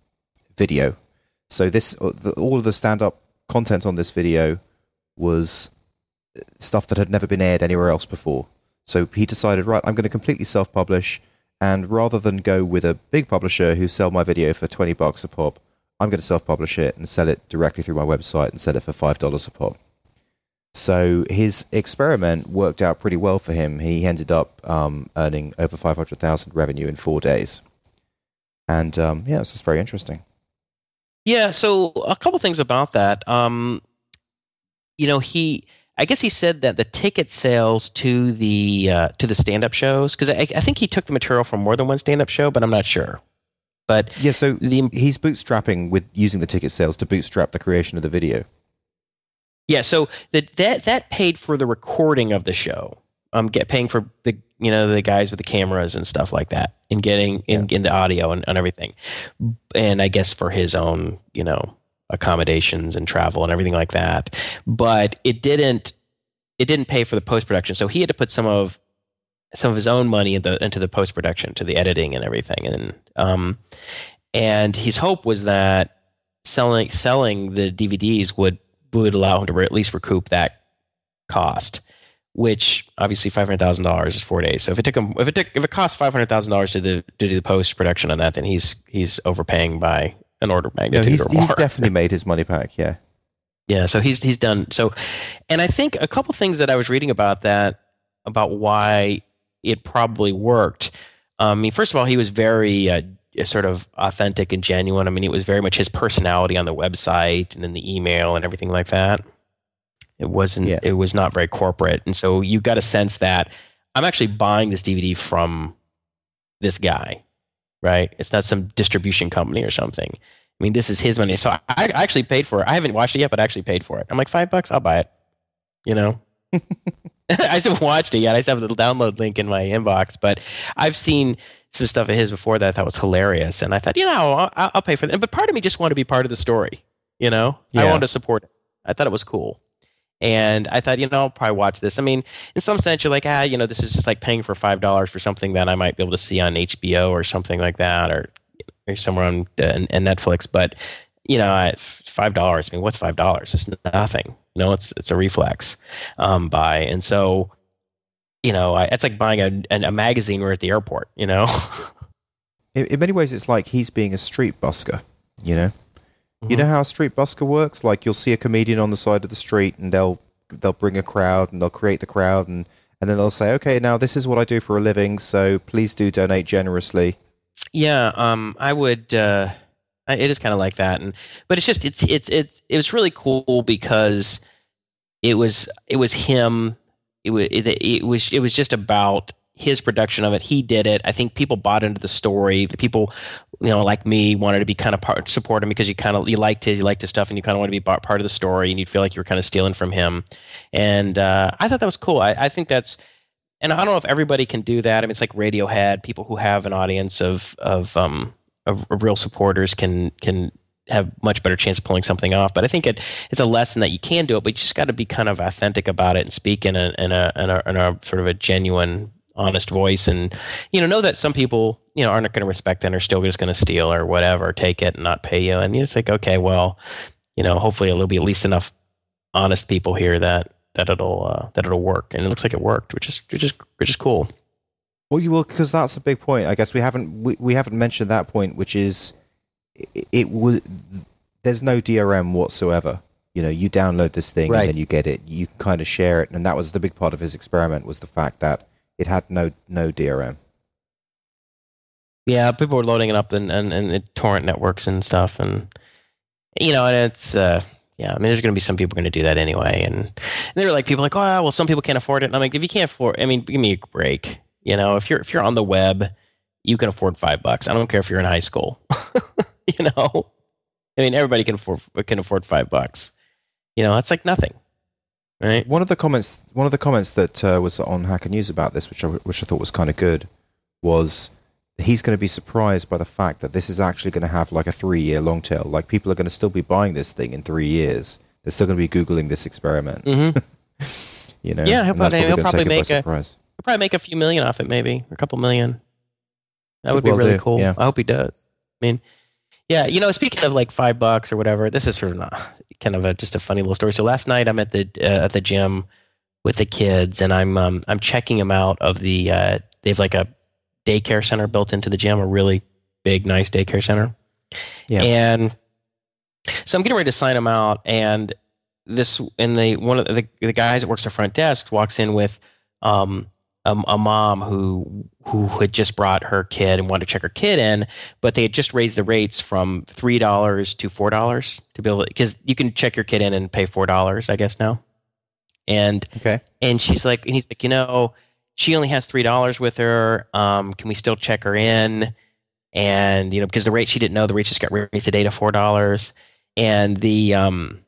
video. So this, uh, the, all of the stand-up content on this video was uh, stuff that had never been aired anywhere else before. So he decided, right, I'm going to completely self-publish, and rather than go with a big publisher who sell my video for twenty bucks a pop, I'm going to self-publish it and sell it directly through my website and sell it for five dollars a pop. So his experiment worked out pretty well for him. He ended up um, earning over five hundred thousand revenue in four days, and um, yeah, it's just very interesting. Yeah, so a couple things about that. Um, you know, he I guess he said that the ticket sales to the uh, to the stand up shows because I, I think he took the material from more than one stand up show, but I'm not sure. But Yeah, so the he's bootstrapping with using the ticket sales to bootstrap the creation of the video. yeah, so that that that paid for the recording of the show. Um, get paying for the you know the guys with the cameras and stuff like that, and getting in, in the audio and, and everything, and I guess for his own you know accommodations and travel and everything like that. But it didn't it didn't pay for the post production, so he had to put some of some of his own money into into the post production, to the editing and everything, and um, and his hope was that selling selling the DVDs would would allow him to re- at least recoup that cost. Which obviously five hundred thousand dollars is four days. So if it took him, if it took, if it cost five hundred thousand dollars to the to do the post production on that, then he's he's overpaying by an order of No, magnitude he's or more. he's definitely made his money back. Yeah, Yeah, so he's he's done so, and I think a couple things that I was reading about that about why it probably worked. Um, I mean, first of all, he was very uh, sort of authentic and genuine. I mean, it was very much his personality on the website and in the email and everything like that. It wasn't. Yeah. It was not very corporate, and so you got a sense that I'm actually buying this DVD from this guy, right? It's not some distribution company or something. I mean, this is his money. So I, I actually paid for it. I haven't watched it yet, but I actually paid for it. I'm like, five bucks, I'll buy it. You know? I just haven't watched it yet. I just have the download link in my inbox, but I've seen some stuff of his before that I thought was hilarious. And I thought, you know, I'll, I'll pay for it. But part of me just wanted to be part of the story. You know? yeah. I wanted to support it. I thought it was cool. And I thought, you know, I'll probably watch this. I mean, in some sense, you're like, ah, you know, this is just like paying for five dollars for something that I might be able to see on HBO or something like that, or, or somewhere on uh, Netflix. But you know, five dollars, I mean, what's five dollars? It's nothing. You know, it's it's a reflex um, buy, and so you know, I, it's like buying a, a magazine we're at the airport. You know. in, in many ways, it's like he's being a street busker. You know, mm-hmm. you know how a street busker works. Like you'll see a comedian on the side of the street, and they'll they'll bring a crowd, and they'll create the crowd, and and then they'll say, okay, now this is what I do for a living, so please do donate generously. Yeah, um, I would. Uh, it is kind of like that, and but it's just it's it's it's it was really cool because it was it was him. It was it, it was it was just about his production of it. He did it. I think people bought into the story. The people, you know, like me, wanted to be kind of part support him because you kind of you liked his, you liked his stuff, and you kind of want to be part of the story, and you'd feel like you were kind of stealing from him. And uh, I thought that was cool. I, I think that's, and I don't know if everybody can do that. I mean, it's like Radiohead. People who have an audience of of um of real supporters can can have much better chance of pulling something off. But I think it, it's a lesson that you can do it, but you just got to be kind of authentic about it and speak in a in a, in a, in a sort of a genuine honest voice. And you know know that some people you know aren't going to respect and are still just going to steal or whatever take it and not pay you. And you just think okay well you know hopefully it'll be at least enough honest people here that that it'll uh, that it'll work. And it looks like it worked which is which is which is cool well you will because that's a big point i guess we haven't we, we haven't mentioned that point which is it, it was there's no drm whatsoever you know you download this thing right. and then you get it you can kind of share it and that was the big part of his experiment was the fact that it had no no DRM. Yeah, people were loading it up and and, and torrent networks and stuff, and you know, and it's uh, yeah. I mean, there's going to be some people going to do that anyway, and, and they were like, people like, oh, well, some people can't afford it. And I'm like, if you can't afford, I mean, give me a break. You know, if you're if you're on the web, you can afford five bucks. I don't care if you're in high school. you know, I mean, everybody can afford can afford five bucks. You know, it's like nothing. Right. One of the comments, one of the comments that uh, was on Hacker News about this, which I, which I thought was kind of good, was he's going to be surprised by the fact that this is actually going to have like a three-year long tail. Like people are going to still be buying this thing in three years. They're still going to be googling this experiment. Mm-hmm. you know. Yeah, he'll probably, he'll probably make a he'll probably make a few million off it, maybe a couple million. That would be really do. cool. Yeah. I hope he does. I mean, yeah, you know, speaking of like five bucks or whatever, this is sort of not, kind of a, just a funny little story. So last night I'm at the uh, at the gym with the kids, and I'm um, I'm checking them out of the uh, they have like a daycare center built into the gym, a really big, nice daycare center. Yeah. And so I'm getting ready to sign them out, and this and the one of the the guys that works the front desk walks in with um, a, a, mom who who had just brought her kid and wanted to check her kid in, but they had just raised the rates from three dollars to four dollars to be able because you can check your kid in and pay four dollars, I guess now. And okay, and she's like, and he's like, you know, she only has three dollars with her. Um, can we still check her in? And you know, because the rate she didn't know, the rate just got raised today to four dollars. And the um,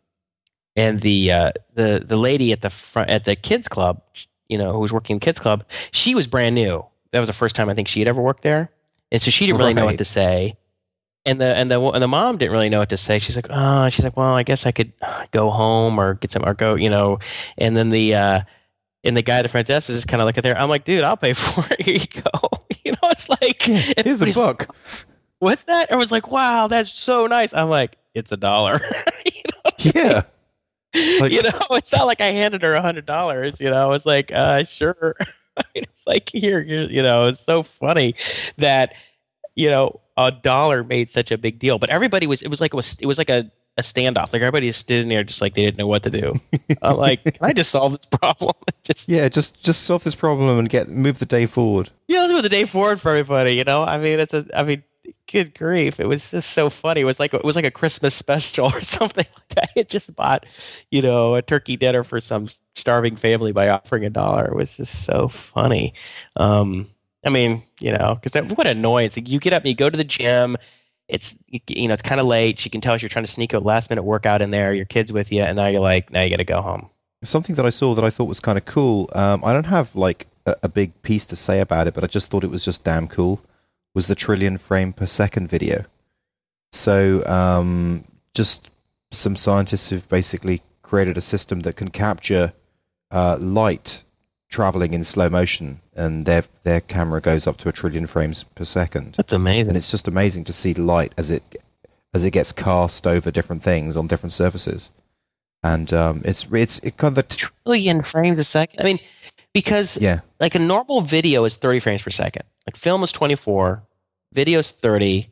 and the uh, the the lady at the front at the kids club, you know, who was working in kids club, she was brand new. That was the first time I think she had ever worked there, and so she didn't really right. know what to say. And the and the and the mom didn't really know what to say. She's like, oh, she's like, well, I guess I could go home or get some or go, you know. And then the uh, and the guy at the front desk is just kind of looking there. I'm like, dude, I'll pay for it. Here you go. You know, it's like yeah, here's a book. Like, What's that? I was like, wow, that's so nice. I'm like, it's a dollar. you know? Yeah. Like, you know, it's not like I handed her a hundred dollars. You know, it's like, uh, sure. it's like here, you know, it's so funny that you know a dollar made such a big deal, but everybody was. It was like it was. It was like a a standoff. Like everybody just stood in there just like they didn't know what to do. I'm like, can I just solve this problem? just yeah, just just solve this problem and get move the day forward. Yeah, let's move the day forward for everybody. You know, I mean, it's a. I mean, good grief. It was just so funny. It was like it was like a christmas special or something like i had just bought you know a turkey dinner for some starving family by offering a dollar. It was just so funny. Um i mean you know because what annoyance. You get up and you go to the gym. It's you know it's kind of late. You can tell you're trying to sneak a last minute workout in there. Your kids with you. And now you're like now you got to go home. Something that i saw that i thought was kind of cool um, i don't have like a, a big piece to say about it but i just thought it was just damn cool was the trillion frame per second video. So um, just some scientists have basically created a system that can capture uh, light traveling in slow motion, and their their camera goes up to a trillion frames per second. That's amazing. And it's just amazing to see light as it as it gets cast over different things on different surfaces. And um, it's it's it kind of trillion frames a second. I mean, because yeah, like a normal video is 30 frames per second. Like film is 24, video is 30,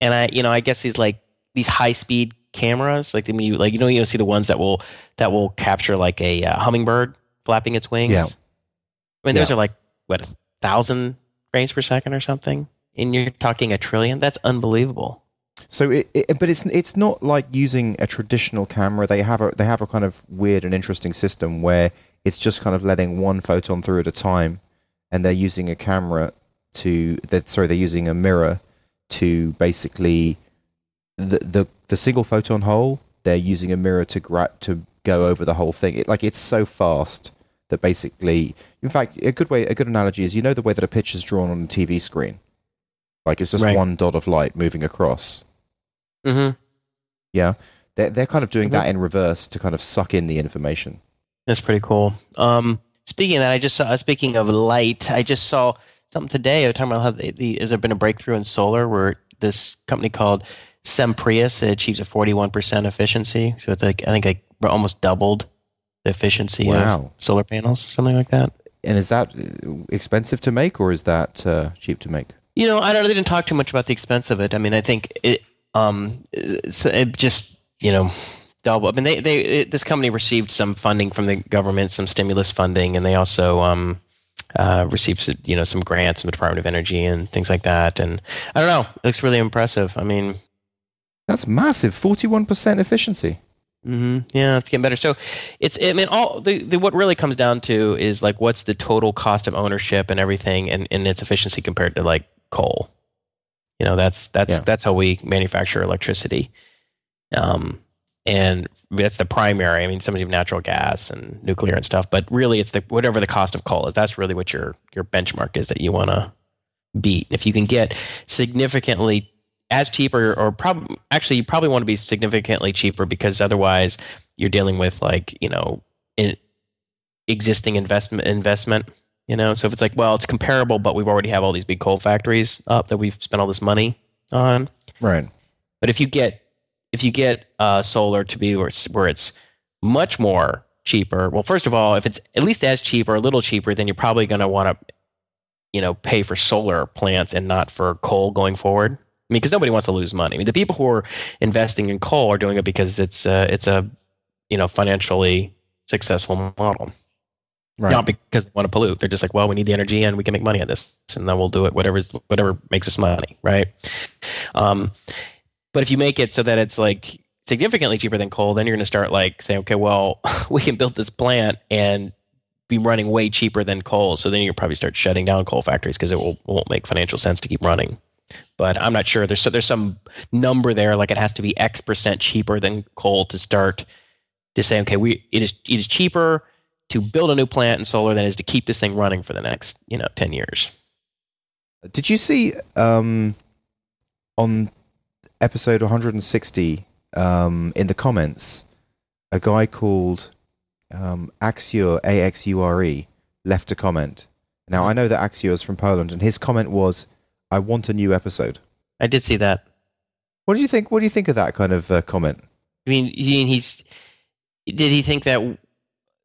and I you know I guess these like these high speed cameras like I mean you like you know you see the ones that will that will capture like a uh, hummingbird flapping its wings. Yeah. I mean, those Yeah. are like what a thousand frames per second or something, and you're talking a trillion. That's unbelievable. So it, it, but it's it's not like using a traditional camera. They have a they have a kind of weird and interesting system where it's just kind of letting one photon through at a time, and they're using a camera to that sorry they're using a mirror to basically the the the single photon hole. They're using a mirror to gra- to go over the whole thing. It, like it's so fast that basically, in fact, a good way a good analogy is you know the way that a picture's drawn on a TV screen. Like it's just Right. one dot of light moving across. Mm-hmm. Yeah, they're they're kind of doing Mhm. that in reverse to kind of suck in the information. That's pretty cool. Um, speaking of that, I just saw. Speaking of light, I just saw something today. I was talking about how the, the, has there been a breakthrough in solar where this company called Semprius achieves a forty-one percent efficiency. So it's like I think like almost doubled the efficiency Wow. of solar panels, something like that. And is that uh, expensive to make or is that uh, cheap to make? You know, I don't. They didn't talk too much about the expense of it. I mean, I think it. Um, it just you know, double. I mean, they they it, this company received some funding from the government, some stimulus funding, and they also um, uh, received you know some grants from the Department of Energy and things like that. And I don't know, it looks really impressive. I mean, That's massive, forty-one percent efficiency. Mm-hmm. Yeah, it's getting better. So it's I mean all the, the what really comes down to is like what's the total cost of ownership and everything and, and its efficiency compared to like coal. You know, that's that's Yeah. that's how we manufacture electricity. Um and that's the primary. I mean, some of natural gas and nuclear and stuff, but really it's the whatever the cost of coal is. That's really what your your benchmark is that you want to beat. If you can get significantly as cheaper or probably actually you probably want to be significantly cheaper because otherwise you're dealing with like you know in, existing investment investment you know so if it's like well it's comparable but we've already have all these big coal factories up that we've spent all this money on Right. but if you get if you get uh, solar to be where it's, where it's much more cheaper, well, first of all, if it's at least as cheap or a little cheaper, then you're probably going to want to, you know, pay for solar plants and not for coal going forward. I mean, because nobody wants to lose money. I mean, the people who are investing in coal are doing it because it's uh, it's a you know financially successful model, Right. not because they want to pollute. They're just like, well, we need the energy and we can make money on this, and then we'll do it whatever whatever makes us money, right? Um, but if you make it so that it's like significantly cheaper than coal, then you're going to start like saying, okay, well, we can build this plant and be running way cheaper than coal. So then you'll probably start shutting down coal factories because it will, won't make financial sense to keep running. But I'm not sure. There's so there's some number there, like it has to be X percent cheaper than coal to start to say, okay, we it is it is cheaper to build a new plant in solar than it is to keep this thing running for the next you know ten years. Did you see um, on episode 160 um, in the comments a guy called um, Axure A X U R E left a comment. Now I know that Axure is from Poland, and his comment was, "I want a new episode." I did see that. What do you think? What do you think of that kind of uh, comment? I mean, he, he's did he think that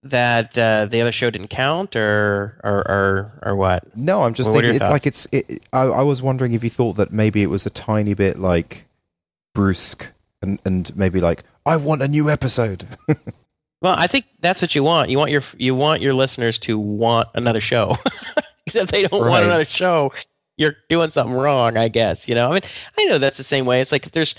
that uh, the other show didn't count, or or or, or what? No, I'm just Well, thinking it's like it's. It, I, I was wondering if you thought that maybe it was a tiny bit like brusque, and and maybe like I want a new episode. Well, I think that's what you want. You want your you want your listeners to want another show. if they don't Right. want another show, you're doing something wrong, I guess. You know, I mean, I know that's the same way. It's like if there's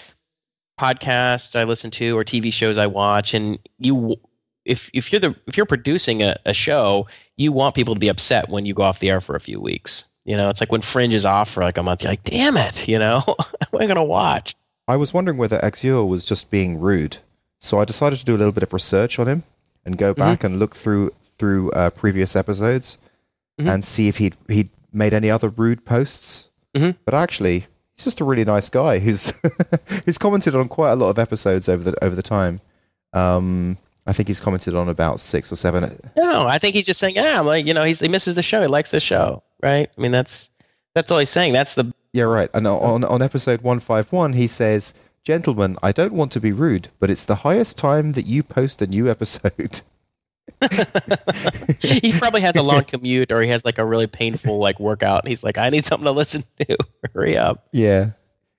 podcasts I listen to or TV shows I watch, and you, if if you're the if you're producing a, a show, you want people to be upset when you go off the air for a few weeks. You know, it's like when Fringe is off for like a month, you're like, damn it, you know, what am I gonna watch? I was wondering whether Axure was just being rude, so I decided to do a little bit of research on him and go back and look through through uh, previous episodes Mhm. and see if he'd he'd made any other rude posts. Mhm. But actually, he's just a really nice guy who's who's commented on quite a lot of episodes over the over the time. Um, I think he's commented on about six or seven. No, I think he's just saying, yeah, I'm like, you know, he's, he misses the show. He likes the show, right? I mean, that's that's all he's saying. That's the Yeah, right. And on on episode one five one, he says, "Gentlemen, I don't want to be rude, but it's the highest time that you post a new episode." he probably has a long commute or he has like a really painful like workout and he's like i need something to listen to hurry up Yeah.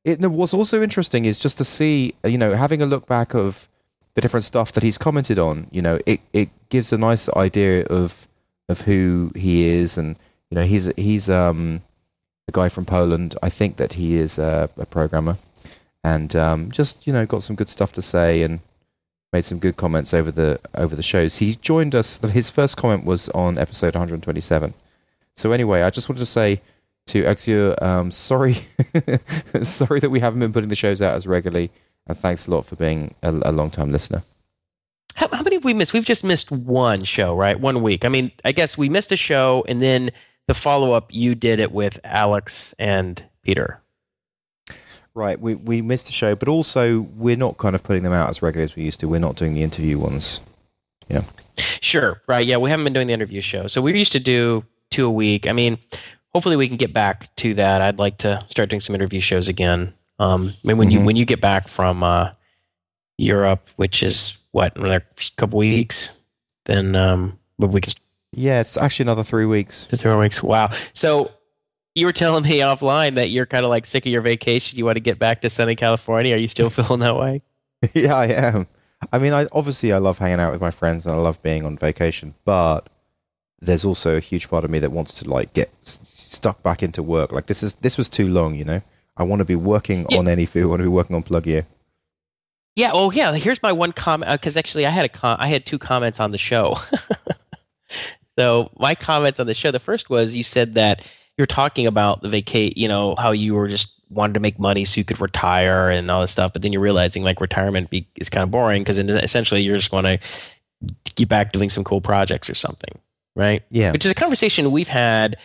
It, what's also interesting is just to see, uh, you know, having a look back of the different stuff that he's commented on. You know, it, it gives a nice idea of of who he is, and you know, he's he's um a guy from Poland. I think that he is a, a programmer, and um, just you know, got some good stuff to say and made some good comments over the over the shows. He joined us. His first comment was on episode 127. So anyway, I just wanted to say to Exia, um, sorry, sorry that we haven't been putting the shows out as regularly, and thanks a lot for being a, a long time listener. how, how many have we missed we've just missed one show right one week i mean i guess we missed a show and then the follow-up you did it with alex and peter Right, we we missed the show, but also we're not kind of putting them out as regularly as we used to. We're not doing the interview ones. Yeah. Sure. Right. Yeah. We haven't been doing the interview show. So we used to do two a week. I mean, hopefully we can get back to that. I'd like to start doing some interview shows again. Um, I mean, when you Mhm. when you get back from uh, Europe, which is what another couple weeks, then um, but we can Yeah, it's actually another three weeks. the three weeks. Wow. So you were telling me offline that you're kind of like sick of your vacation. You want to get back to sunny California. Are you still feeling that way? yeah, I am. I mean, I obviously I love hanging out with my friends and I love being on vacation, but there's also a huge part of me that wants to like get s- stuck back into work. Like this is this was too long, you know. I want to be working Yeah. on AnyFu. I want to be working on Pluggio. Yeah. Oh, yeah. Here's my one comment because uh, actually I had a com- I had two comments on the show. so my comments on the show, the first was you said that you're talking about the vacate, you know, how you were just wanted to make money so you could retire and all this stuff, but then you're realizing like retirement be- is kind of boring because essentially you're just going to get back doing some cool projects or something, right? Yeah, which is a conversation we've had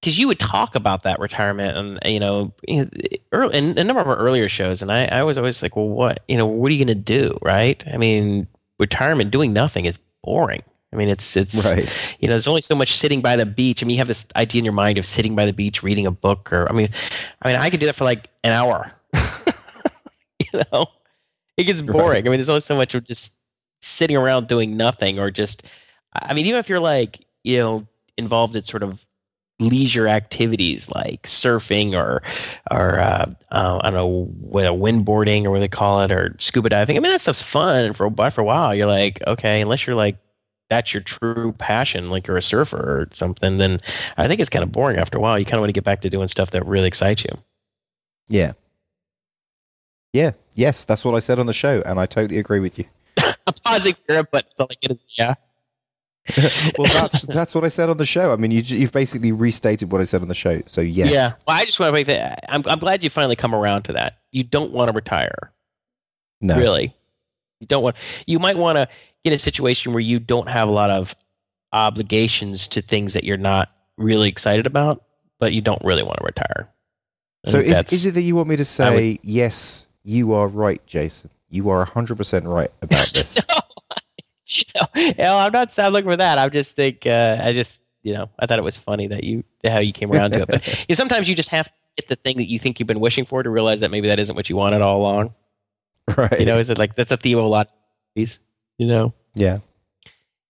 because you would talk about that retirement and you know in early, in a number of our earlier shows and I, I was always like well what you know what are you going to do? Right? I mean retirement doing nothing is boring i mean it's it's right. you know there's only so much sitting by the beach i mean you have this idea in your mind of sitting by the beach reading a book or i mean i mean i could do that for like an hour you know it gets boring Right. i mean there's only so much of just sitting around doing nothing or just i mean even if you're like you know involved in sort of leisure activities like surfing or or uh, uh, I don't know what windboarding or what they call it or scuba diving. I mean that stuff's fun for but for a while you're like okay unless you're like that's your true passion like you're a surfer or something then I think it's kind of boring after a while. You kind of want to get back to doing stuff that really excites you. Yeah. Yeah. Yes, that's what I said on the show, and I totally agree with you. I'm pausing for it, but it's all I get is yeah. well, that's that's what I said on the show. I mean, you, you've basically restated what I said on the show. So yes. Yeah. Well, I just want to make that. I'm I'm glad you finally come around to that. You don't want to retire. No. Really. You don't want you might want to get in a situation where you don't have a lot of obligations to things that you're not really excited about, but you don't really want to retire. I So is, is it that you want me to say yes? You are right, Jason. You are hundred percent right about this. no, no, I'm not I'm looking for that. I just think uh, I just you know I thought it was funny that you how you came around to it. But you know, sometimes you just have to get the thing that you think you've been wishing for to realize that maybe that isn't what you wanted all along. right. You know, is it like that's a theme of a lot of movies, you know? yeah.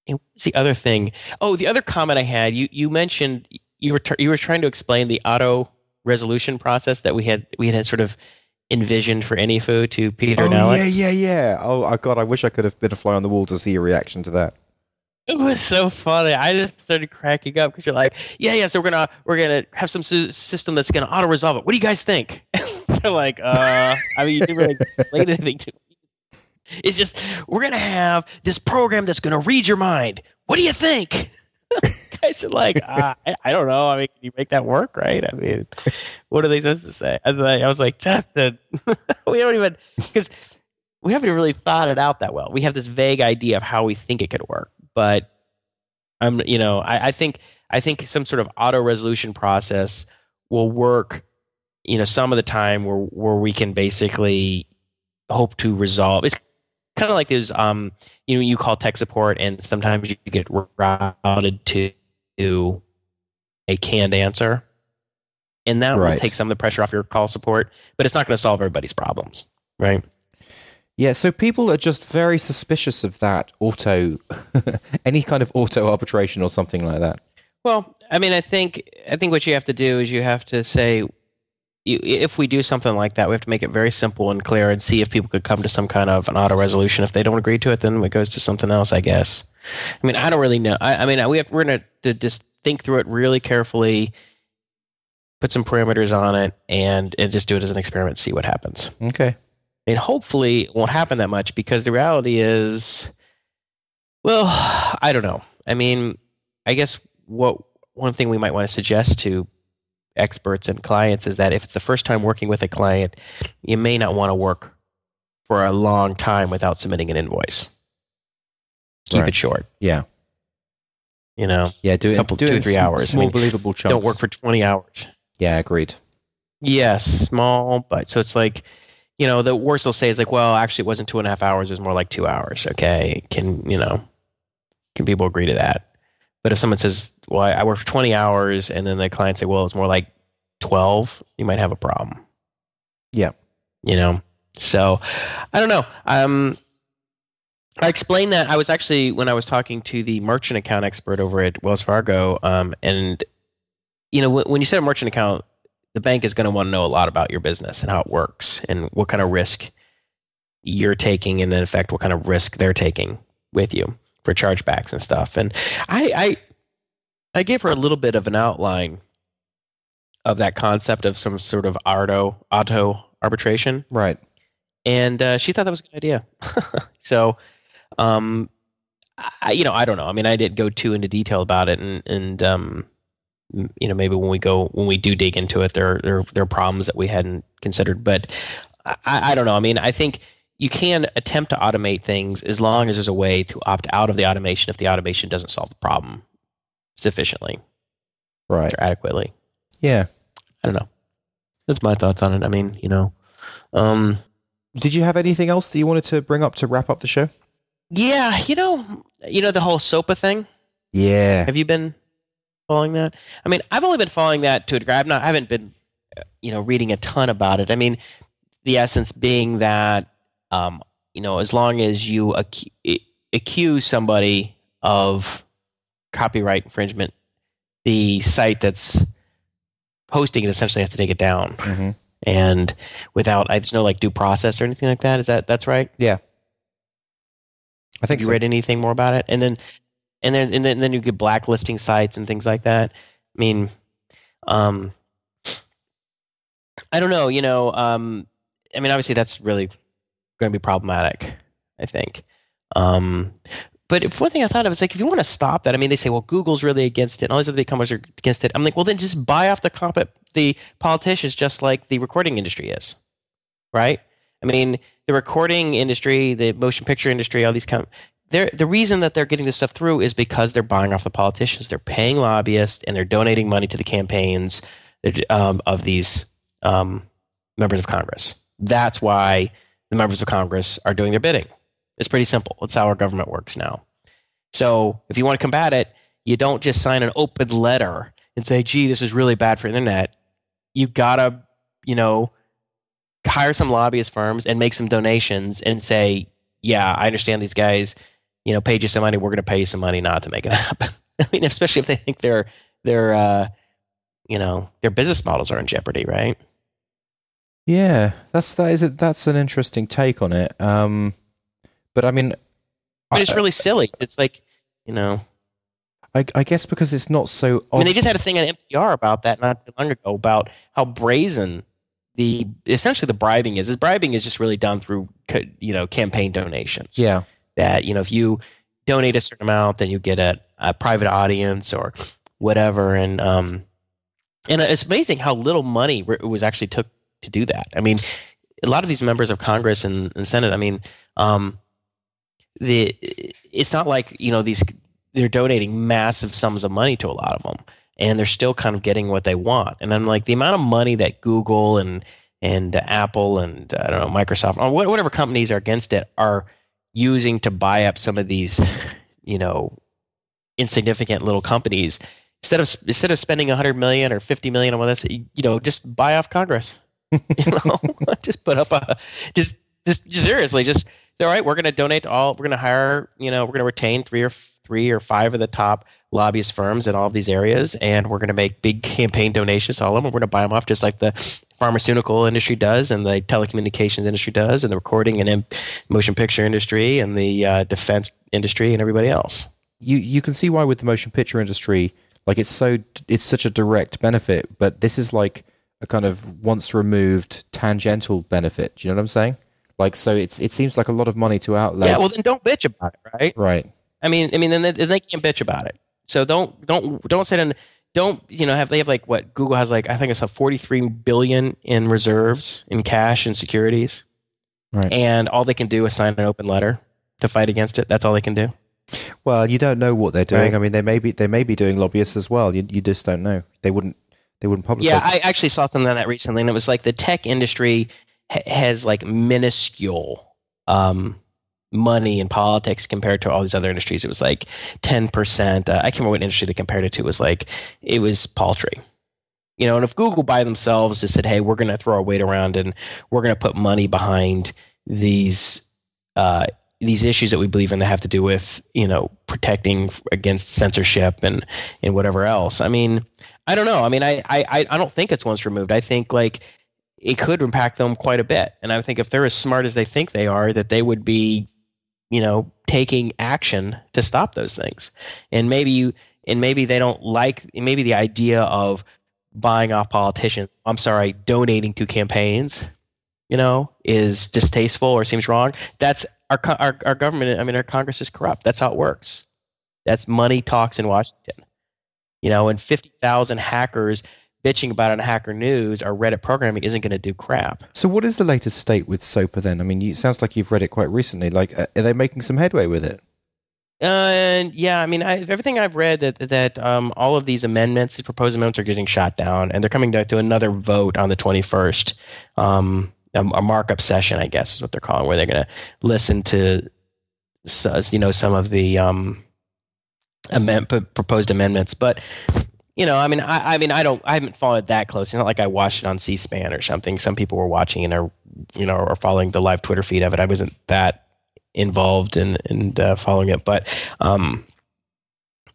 And what's the other thing? Oh, the other comment I had, you you mentioned you were you were trying to explain the auto resolution process that we had we had sort of envisioned for AnyFu to Peter Oh and Alex. yeah, yeah, yeah. Oh, I God, I wish I could have been a fly on the wall to see your reaction to that. It was so funny. I just started cracking up because you're like, yeah, yeah. So we're gonna we're gonna have some sy- system that's gonna auto resolve it. What do you guys think? They're like, uh, I mean, you didn't really explain anything to me. It's just we're gonna have this program that's gonna read your mind. What do you think? I said, like, uh, I, I don't know. I mean, can you make that work, right? I mean, what are they supposed to say? I was like, I was like Justin, we don't even because we haven't really thought it out that well. We have this vague idea of how we think it could work, but I'm, you know, I, I think I think some sort of auto resolution process will work. You know, some of the time where where we can basically hope to resolve. It's kind of like those, um, you know, you call tech support, and sometimes you get routed to a canned answer, and that Right. will take some of the pressure off your call support, but it's not going to solve everybody's problems, right? Yeah, so people are just very suspicious of that auto, any kind of auto arbitration or something like that. Well, I mean, I think I think what you have to do is you have to say, you, if we do something like that, we have to make it very simple and clear, and see if people could come to some kind of an auto resolution. If they don't agree to it, then it goes to something else, I guess. I mean, I don't really know. I, I mean, we have we're gonna to just think through it really carefully, put some parameters on it, and and just do it as an experiment, see what happens. Okay. And hopefully it won't happen that much because the reality is, well, I don't know. I mean, I guess what one thing we might want to suggest to experts and clients is that if it's the first time working with a client, you may not want to work for a long time without submitting an invoice. Keep Right. it short. Yeah. You know, Yeah. Do it. Couple- do it two, in three hours. I Small, mean, believable chunks. don't work for 20 hours. Yeah. Agreed. Yes, small, but so it's like, you know, the worst they'll say is like, well, actually, it wasn't two and a half hours; it was more like two hours. Okay, can you know, can people agree to that? But if someone says, well, I worked for twenty hours, and then the client say, well, it's more like twelve, you might have a problem. Yeah. you know. So, I don't know. Um, I explained that I was actually when I was talking to the merchant account expert over at Wells Fargo, um, and you know, when, when you set a merchant account the bank is going to want to know a lot about your business and how it works and what kind of risk you're taking and in effect what kind of risk they're taking with you for chargebacks and stuff. And i i i gave her a little bit of an outline of that concept of some sort of auto auto arbitration. Right. and uh, she thought that was a good idea. So um I, you know i don't know. I mean i didn't go too into detail about it. And and um you know maybe when we go when we do dig into it there there, there are problems that we hadn't considered. But I, I don't know. I mean i think you can attempt to automate things as long as there's a way to opt out of the automation if the automation doesn't solve the problem sufficiently Right. or adequately Yeah. i don't know that's my thoughts on it i mean you know um Did you have anything else that you wanted to bring up to wrap up the show? yeah you know you know the whole sopa thing Yeah. Have you been following that? I mean, I've only been following that to a degree. I've not, I haven't been, uh, you know, reading a ton about it. I mean, the essence being that, um, you know, as long as you ac- accuse somebody of copyright infringement, the site that's hosting it essentially has to take it down, hmm and without, I- there's no like due process or anything like that. Is that that's right? Yeah. I Have think you so. read anything more about it? And then, and then, and then, then you get blacklisting sites and things like that. I mean, um, I don't know. You know, um, I mean, obviously that's really going to be problematic. I think. Um, but one thing I thought of was like, if you want to stop that, I mean, they say, well, Google's really against it, and all these other big companies are against it. I'm like, well, then just buy off the comp- the politicians, just like the recording industry is, right? I mean, the recording industry, the motion picture industry, all these com- they're, the reason that they're getting this stuff through is because they're buying off the politicians. They're paying lobbyists and they're donating money to the campaigns um, of these um, members of Congress. That's why the members of Congress are doing their bidding. It's pretty simple. It's how our government works now. So if you want to combat it, you don't just sign an open letter and say, "Gee, this is really bad for internet." You gotta, you know, hire some lobbyist firms and make some donations and say, "Yeah, I understand these guys." you know, paid you some money, we're going to pay you some money not to make it happen. I mean, especially if they think their their uh, you know their business models are in jeopardy, right? Yeah, that's that is a, that's an interesting take on it. Um, but I mean, But it's I, really silly. It's like you know, I, I guess because it's not so. I mean, they just had a thing on NPR about that not too long ago about how brazen the essentially the bribing is. Is bribing is just really done through you know campaign donations. yeah, that you know if you donate a certain amount then you get a, a private audience or whatever and um and it's amazing how little money re- was actually took to do that i mean a lot of these members of congress and, and senate i mean um the it's not like you know these they're donating massive sums of money to a lot of them and they're still kind of getting what they want and i'm like the amount of money that google and and apple and i don't know microsoft or whatever companies are against it are using to buy up some of these, you know, insignificant little companies instead of instead of spending 100 million or 50 million on this, you know, just buy off Congress. you know, just put up a just just just seriously just all right. We're going to donate all. We're going to hire. You know, we're going to retain three or three or five of the top lobbyist firms in all of these areas, and we're going to make big campaign donations to all of them. We're going to buy them off just like the pharmaceutical industry does, and the telecommunications industry does, and the recording and motion picture industry, and the uh, defense industry, and everybody else. You you can see why with the motion picture industry, like it's so it's such a direct benefit, but this is like a kind of once removed tangential benefit. Do you know what I'm saying? Like so, it's it seems like a lot of money to outlay. Yeah, well then don't bitch about it, right? Right. I mean, I mean, then they, then they can't bitch about it. So don't don't don't sit in don't you know have they have like what Google has like I think it's a 43 billion in reserves in cash and securities. Right. And all they can do is sign an open letter to fight against it. That's all they can do. Well, you don't know what they're doing. Right. I mean, they may be they may be doing lobbyists as well. You you just don't know. They wouldn't they wouldn't publicize. Yeah, I actually saw something on that recently, and it was like the tech industry ha- has like minuscule um, money in politics compared to all these other industries. It was like ten percent. Uh, I can't remember what industry they compared it to. It was like it was paltry. You know, and if Google by themselves just said, "Hey, we're going to throw our weight around and we're going to put money behind these uh, these issues that we believe in that have to do with you know protecting against censorship and and whatever else," I mean, I don't know. I mean, I I I don't think it's once removed. I think like it could impact them quite a bit, and I think if they're as smart as they think they are, that they would be you know taking action to stop those things. And maybe you and maybe they don't like maybe the idea of buying off politicians i'm sorry donating to campaigns you know is distasteful or seems wrong. That's our our, our government i mean our congress is corrupt. That's how it works. That's money talks in washington you know and 50,000 hackers bitching about it on hacker news or reddit programming isn't going to do crap So, what is the latest state with SOPA then? I mean, it sounds like you've read it quite recently. Like, uh, are they making some headway with it? And yeah, I mean, I, everything I've read that that um, all of these amendments, the proposed amendments, are getting shot down, and they're coming to, to another vote on the twenty first. Um, a, a markup session, I guess, is what they're calling, where they're going to listen to, you know, some of the um, amend, proposed amendments. But you know, I mean, I, I mean, I don't, I haven't followed that close. It's not like I watched it on C-SPAN or something. Some people were watching and are, you know, are following the live Twitter feed of it. I wasn't that involved in in uh, following it, but um,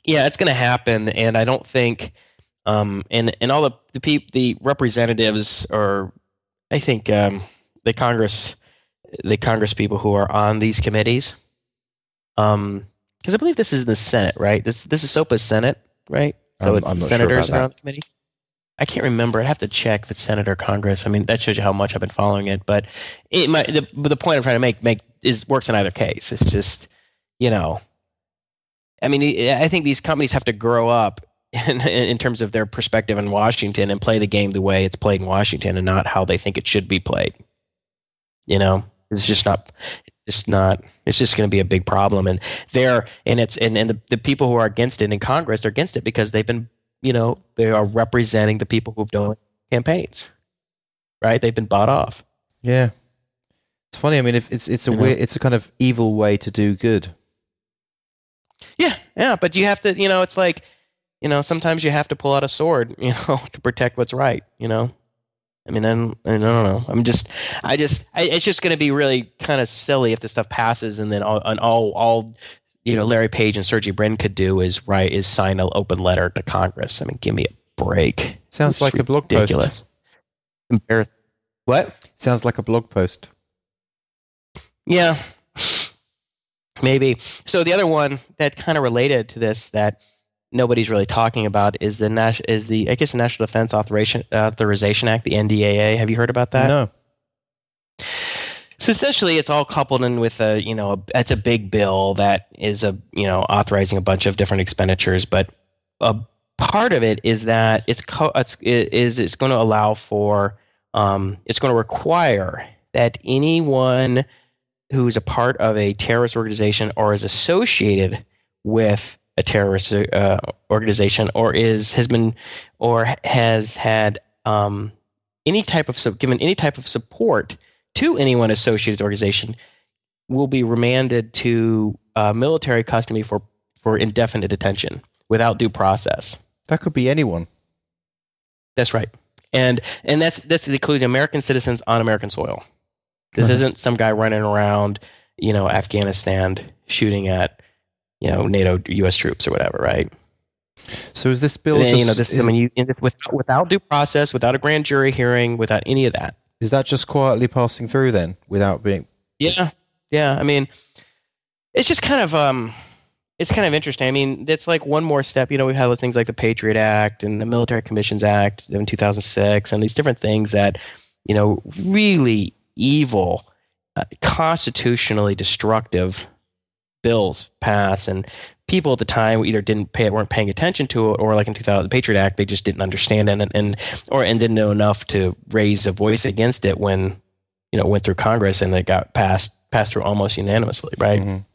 yeah, it's going to happen, and I don't think, um, and and all the the peop, the representatives or I think um, the Congress, the Congress people who are on these committees, um, because I believe this is in the Senate, right? This this is SOPA's Senate, right? So I'm- it's I'm sure senators about that are that. on the committee. I can't remember. I'd have to check if it's Senate or Congress. I mean, that shows you how much I've been following it. But it might, the, but the point I'm trying to make make is works in either case. It's just, you know, I mean, I think these companies have to grow up in, in terms of their perspective in Washington and play the game the way it's played in Washington and not how they think it should be played. You know, it's just not. It's just not. It's just going to be a big problem, and they're and it's and, and the, the people who are against it in Congress are against it because they've been, you know, they are representing the people who've done campaigns, right? They've been bought off. Yeah, it's funny. I mean, if it's it's a You know? it's a kind of evil way to do good. Yeah, yeah, but you have to, you know, it's like, you know, sometimes you have to pull out a sword, you know, to protect what's right, you know. I mean, I'm, I don't know. I'm just, I just, I, it's just going to be really kind of silly if this stuff passes, and then all, and all, all, you know, Larry Page and Sergey Brin could do is write is sign an open letter to Congress. I mean, give me a break. Sounds It's like a blog post. ridiculous. Embarrass- What? Sounds like a blog post. Yeah, maybe. So the other one that kind of related to this that nobody's really talking about is the Nas- is the I guess the National Defense Authorization Authorization Act, the NDAA. Have you heard about that? No. So essentially, it's all coupled in with a you know a, it's a big bill that is a you know authorizing a bunch of different expenditures, but a part of it is that it's co- it's it is it's going to allow for um, it's going to require that anyone who's a part of a terrorist organization or is associated with a terrorist uh, organization or is has been or has had um, any type of given any type of support to anyone associated with the organization will be remanded to uh, military custody for, for indefinite detention without due process. That could be anyone. That's right. And and that's that's including American citizens on American soil. This Uh-huh. isn't some guy running around, you know, Afghanistan shooting at, you know, NATO US troops or whatever, right? So is this bill then, just you know, this is, I mean, you, with, without due process, without a grand jury hearing, without any of that. is that just quietly passing through then without being Yeah, yeah. I mean, it's just kind of um, it's kind of interesting. I mean, it's like one more step. You know, we've had things like the Patriot Act and the Military Commissions Act in 2006, and these different things that you know really evil, uh, constitutionally destructive bills pass, and people at the time either didn't pay it, weren't paying attention to it, or like in 2000, the Patriot Act, they just didn't understand it, and, and or and didn't know enough to raise a voice against it when you know went through Congress and it got passed passed through almost unanimously, right? Mhm.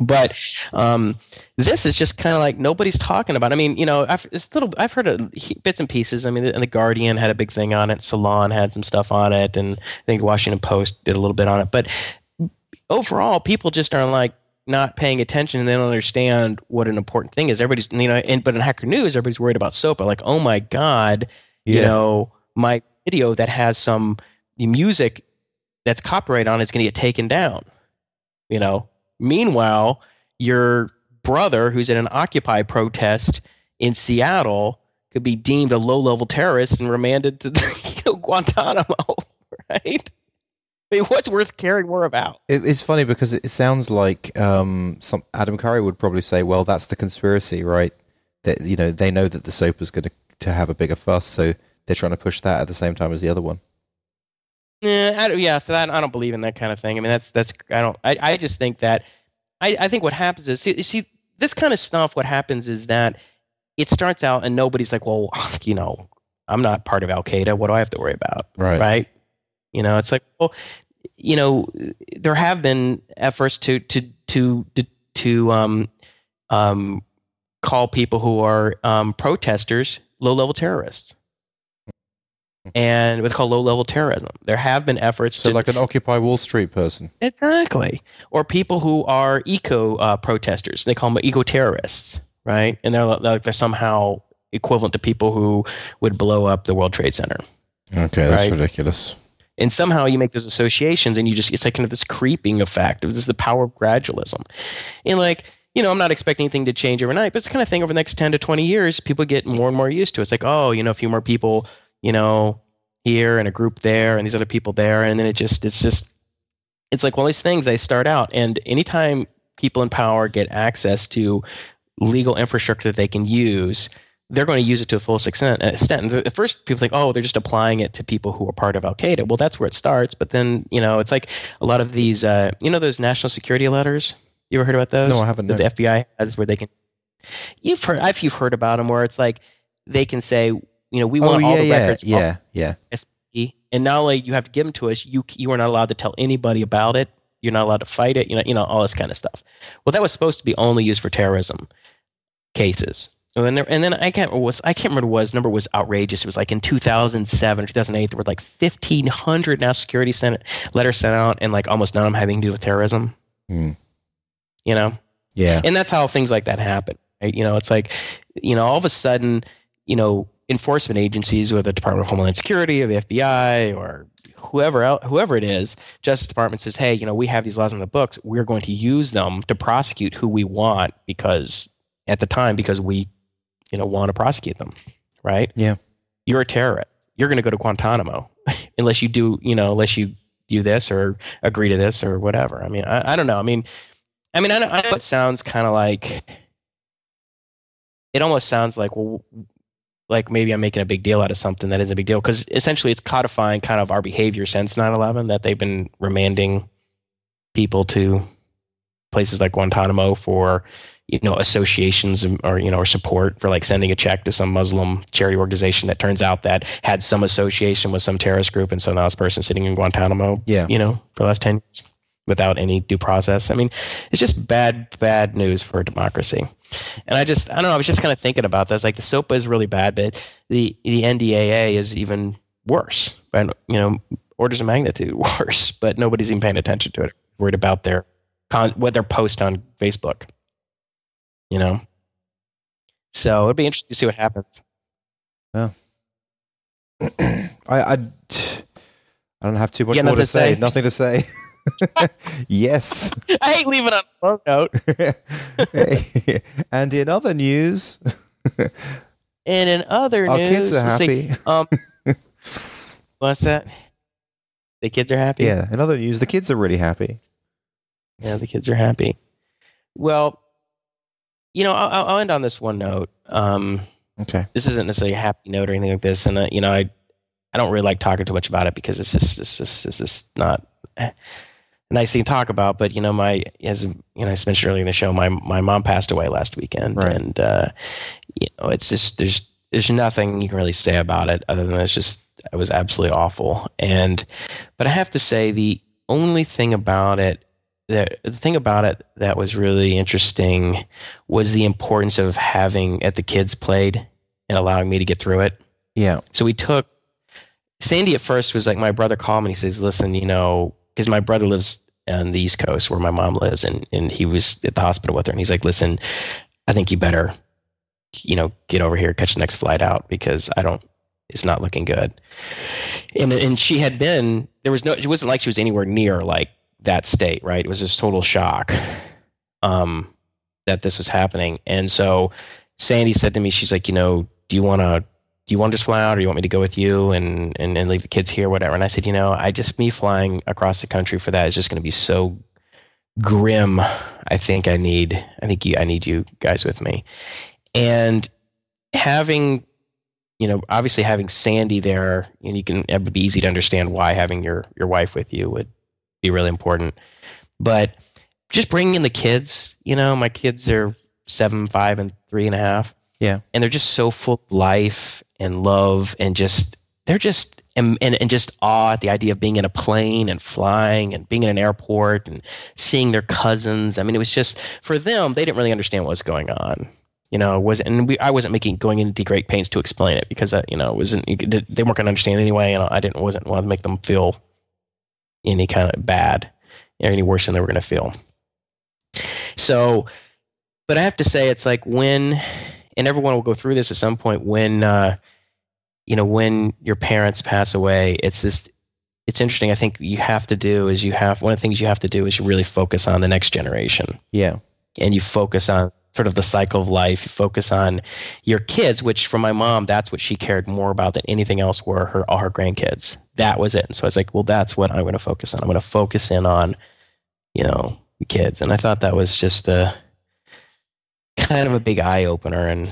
But um, this is just kind of like nobody's talking about. I mean, you know, I've it's little. I've heard of bits and pieces. I mean, and the Guardian had a big thing on it. Salon had some stuff on it, and I think Washington Post did a little bit on it. But overall, people just aren't like not paying attention and they don't understand what an important thing is. Everybody's you know, and but in Hacker News, everybody's worried about SOPA. Like, oh my god, you know, my video that has some the music that's copyright on it's going to get taken down. You know, meanwhile, your brother who's in an Occupy protest in Seattle could be deemed a low-level terrorist and remanded to you know, Guantanamo, right? Mean, what's worth caring more about? It, it's funny because it sounds like um, some Adam Curry would probably say, "Well, that's the conspiracy, right? That you know they know that the SOPA is going to to have a bigger fuss, so they're trying to push that at the same time as the other one." Yeah, I yeah. So that I don't believe in that kind of thing. I mean, that's that's I don't. I, I just think that I, I think what happens is see, see this kind of stuff. What happens is that it starts out and nobody's like, well, you know, I'm not part of Al Qaeda. What do I have to worry about? Right. right? You know, it's like, well, you know, there have been efforts to to to to, to um, um, call people who are um, protesters low level terrorists, and what's called low level terrorism. There have been efforts So, to like an Occupy Wall Street person. exactly, or people who are eco uh, protesters. They call them eco terrorists, right? And they're like they're somehow equivalent to people who would blow up the World Trade Center Okay, that's Right. ridiculous. And somehow you make those associations and you just it's like kind of this creeping effect this is the power of gradualism and like you know i'm not expecting anything to change overnight but it's the kind of thing over the next 10 to 20 years people get more and more used to It. it's like oh you know a few more people you know here and a group there and these other people there and then it just it's just it's like of these things they start out and anytime people in power get access to legal infrastructure that they can use they're going to use it to a full extent. extent. And At first, people think, oh, they're just applying it to people who are part of Al Qaeda. Well, that's where it starts. But then, you know, it's like a lot of these, uh, you know, those national security letters. You ever heard about those? No, I haven't, That no. the FBI has where they can. You've heard. If you've heard about them, where it's like they can say, you know, we Oh want yeah, all the yeah, records. from yeah, yeah. SP, and not only you have to give them to us, you you are not allowed to tell anybody about it. You're not allowed to fight it. You know, you know all this kind of stuff. Well, that was supposed to be only used for terrorism cases. And then, there, and then I can't remember was I can't remember was number was outrageous. It was like in 2007 or 2008 there were like 1,500 national security senate letters sent out, and like almost none of them having to do with terrorism. Hmm. You know, Yeah. and that's how things like that happen right you know it's like you know all of a sudden you know enforcement agencies whether the department of homeland security or the fbi or whoever else, whoever it is justice department says hey you know we have these laws in the books we're going to use them to prosecute who we want because at the time because we you know want to prosecute them right? Yeah. you're a terrorist. You're going to go to guantanamo unless you do you know unless you do this or agree to this or whatever. I mean i, I don't know. I mean I mean, I know, I know it sounds kind of like it almost sounds like well, like maybe I'm making a big deal out of something that isn't a big deal because essentially it's codifying kind of our behavior since 9/11 that they've been remanding people to places like Guantanamo for you know associations or you know or support for like sending a check to some Muslim charity organization that turns out that had some association with some terrorist group and so now this person's sitting in Guantanamo Yeah. you know for the last 10 years without any due process. I mean, it's just bad, bad news for a democracy. And I just, I don't know, I was just kind of thinking about this. Like the SOPA is really bad, but the, the NDAA is even worse, but you know, orders of magnitude worse, but nobody's even paying attention to it. Worried about their con- what their post on Facebook. You know, so it'd be interesting to see what happens. Yeah. I, I, I don't have too much more to to say. say? Nothing to say. yes. I hate leaving on a low note. and in other news, And in other our news, kids are see, happy. um, what's that? The kids are happy. Yeah. In other news, the kids are really happy. Yeah, the kids are happy. Well, you know, I'll, I'll end on this one note. Um, Okay. this isn't necessarily a happy note or anything like this, and uh, you know, I I don't really like talking too much about it because it's just it's just it's just not a nice thing to talk about. But you know, my as you know, I mentioned earlier in the show, my my mom passed away last weekend, Right. and uh, you know, it's just there's there's nothing you can really say about it other than it's just it was absolutely awful. And but I have to say the only thing about it that the thing about it that was really interesting was the importance of having at the kids played and allowing me to get through it. Yeah. So we took Sandy at first was like my brother called me and he says, "Listen, you know, because my brother lives on the East Coast where my mom lives, and and he was at the hospital with her, and he's like, listen, I think you better, you know, get over here, catch the next flight out because I don't, it's not looking good." And and she had been there was no, it wasn't like she was anywhere near like that state, right? It was just total shock, um, that this was happening, and so Sandy said to me, she's like, you know, do you want to do you want to just fly out or you want me to go with you and, and, and leave the kids here, whatever? And I said, you know, I just, me flying across the country for that is just going to be so grim. I think I need, I think you, I need you guys with me. And having, you know, obviously having Sandy there, and you can, it would be easy to understand why having your, your wife with you would be really important. But just bringing in the kids, you know, my kids are seven, five, and three and a half Yeah. and they're just so full of life and love and just they're just and, and, and just awe at the idea of being in a plane and flying and being in an airport and seeing their cousins i mean it was just for them they didn't really understand what was going on you know it wasn't and we, i wasn't making going into great pains to explain it because uh, you know it wasn't you they weren't going to understand anyway and i didn't wasn't want to make them feel any kind of bad or any worse than they were going to feel. So but i have to say it's like when and everyone will go through this at some point when uh, you know when your parents pass away it's just it's interesting. I think you have to do is you have one of the things you have to do is you really focus on the next generation. Yeah. and you focus on sort of the cycle of life. You focus on your kids which for my mom that's what she cared more about than anything else were her all her grandkids that was it. And so i was like well that's what i'm going to focus on. I'm going to focus in on you know the kids. And i thought that was just a kind of a big eye opener and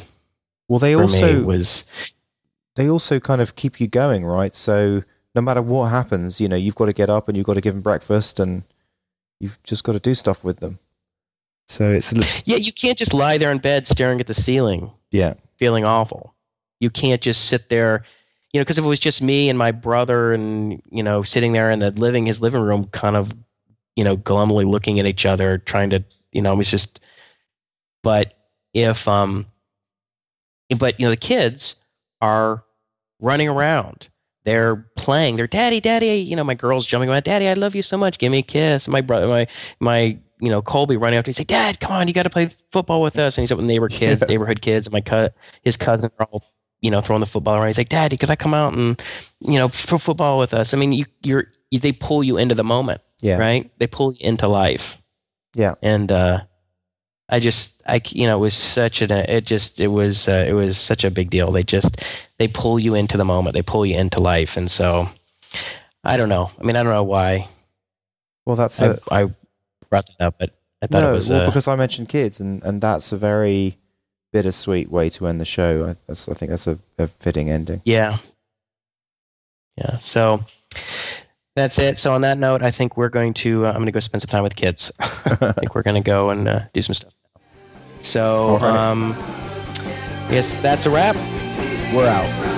Well, they also was they also kind of keep you going, right? So no matter what happens, you know, you've got to get up and you've got to give them breakfast, and you've just got to do stuff with them. So it's li- yeah you can't just lie there in bed staring at the ceiling yeah, feeling awful. You can't just sit there you know because if it was just me and my brother and you know sitting there in the living his living room kind of you know glumly looking at each other trying to you know it was just but if um but you know the kids are running around. They're playing. They're daddy daddy you know my girl's jumping around daddy i love you so much. Give me a kiss. My brother my my you know colby running up to me like dad come on you got to play football with us. And he's up with neighbor kids. Yeah. neighborhood kids. And my cut his cousin are all you know throwing the football around. He's like daddy could i come out and you know for football with us? I mean you you're you, they pull you into the moment yeah, right? They pull you into life. Yeah. and uh i just I, you know it was such an it just it was uh, it was such a big deal. They just they pull you into the moment. They pull you into life. And so i don't know. I mean i don't know why Well, that's I, a I brought that up but i thought no, it was well, uh, because I mentioned kids, and and that's a very bittersweet way to end the show. I, that's, I think that's a, a fitting ending. yeah yeah so that's it so on that note i think we're going to uh, i'm going to go spend some time with kids i think we're going to go and uh, do some stuff so right. um yes that's a wrap We're out.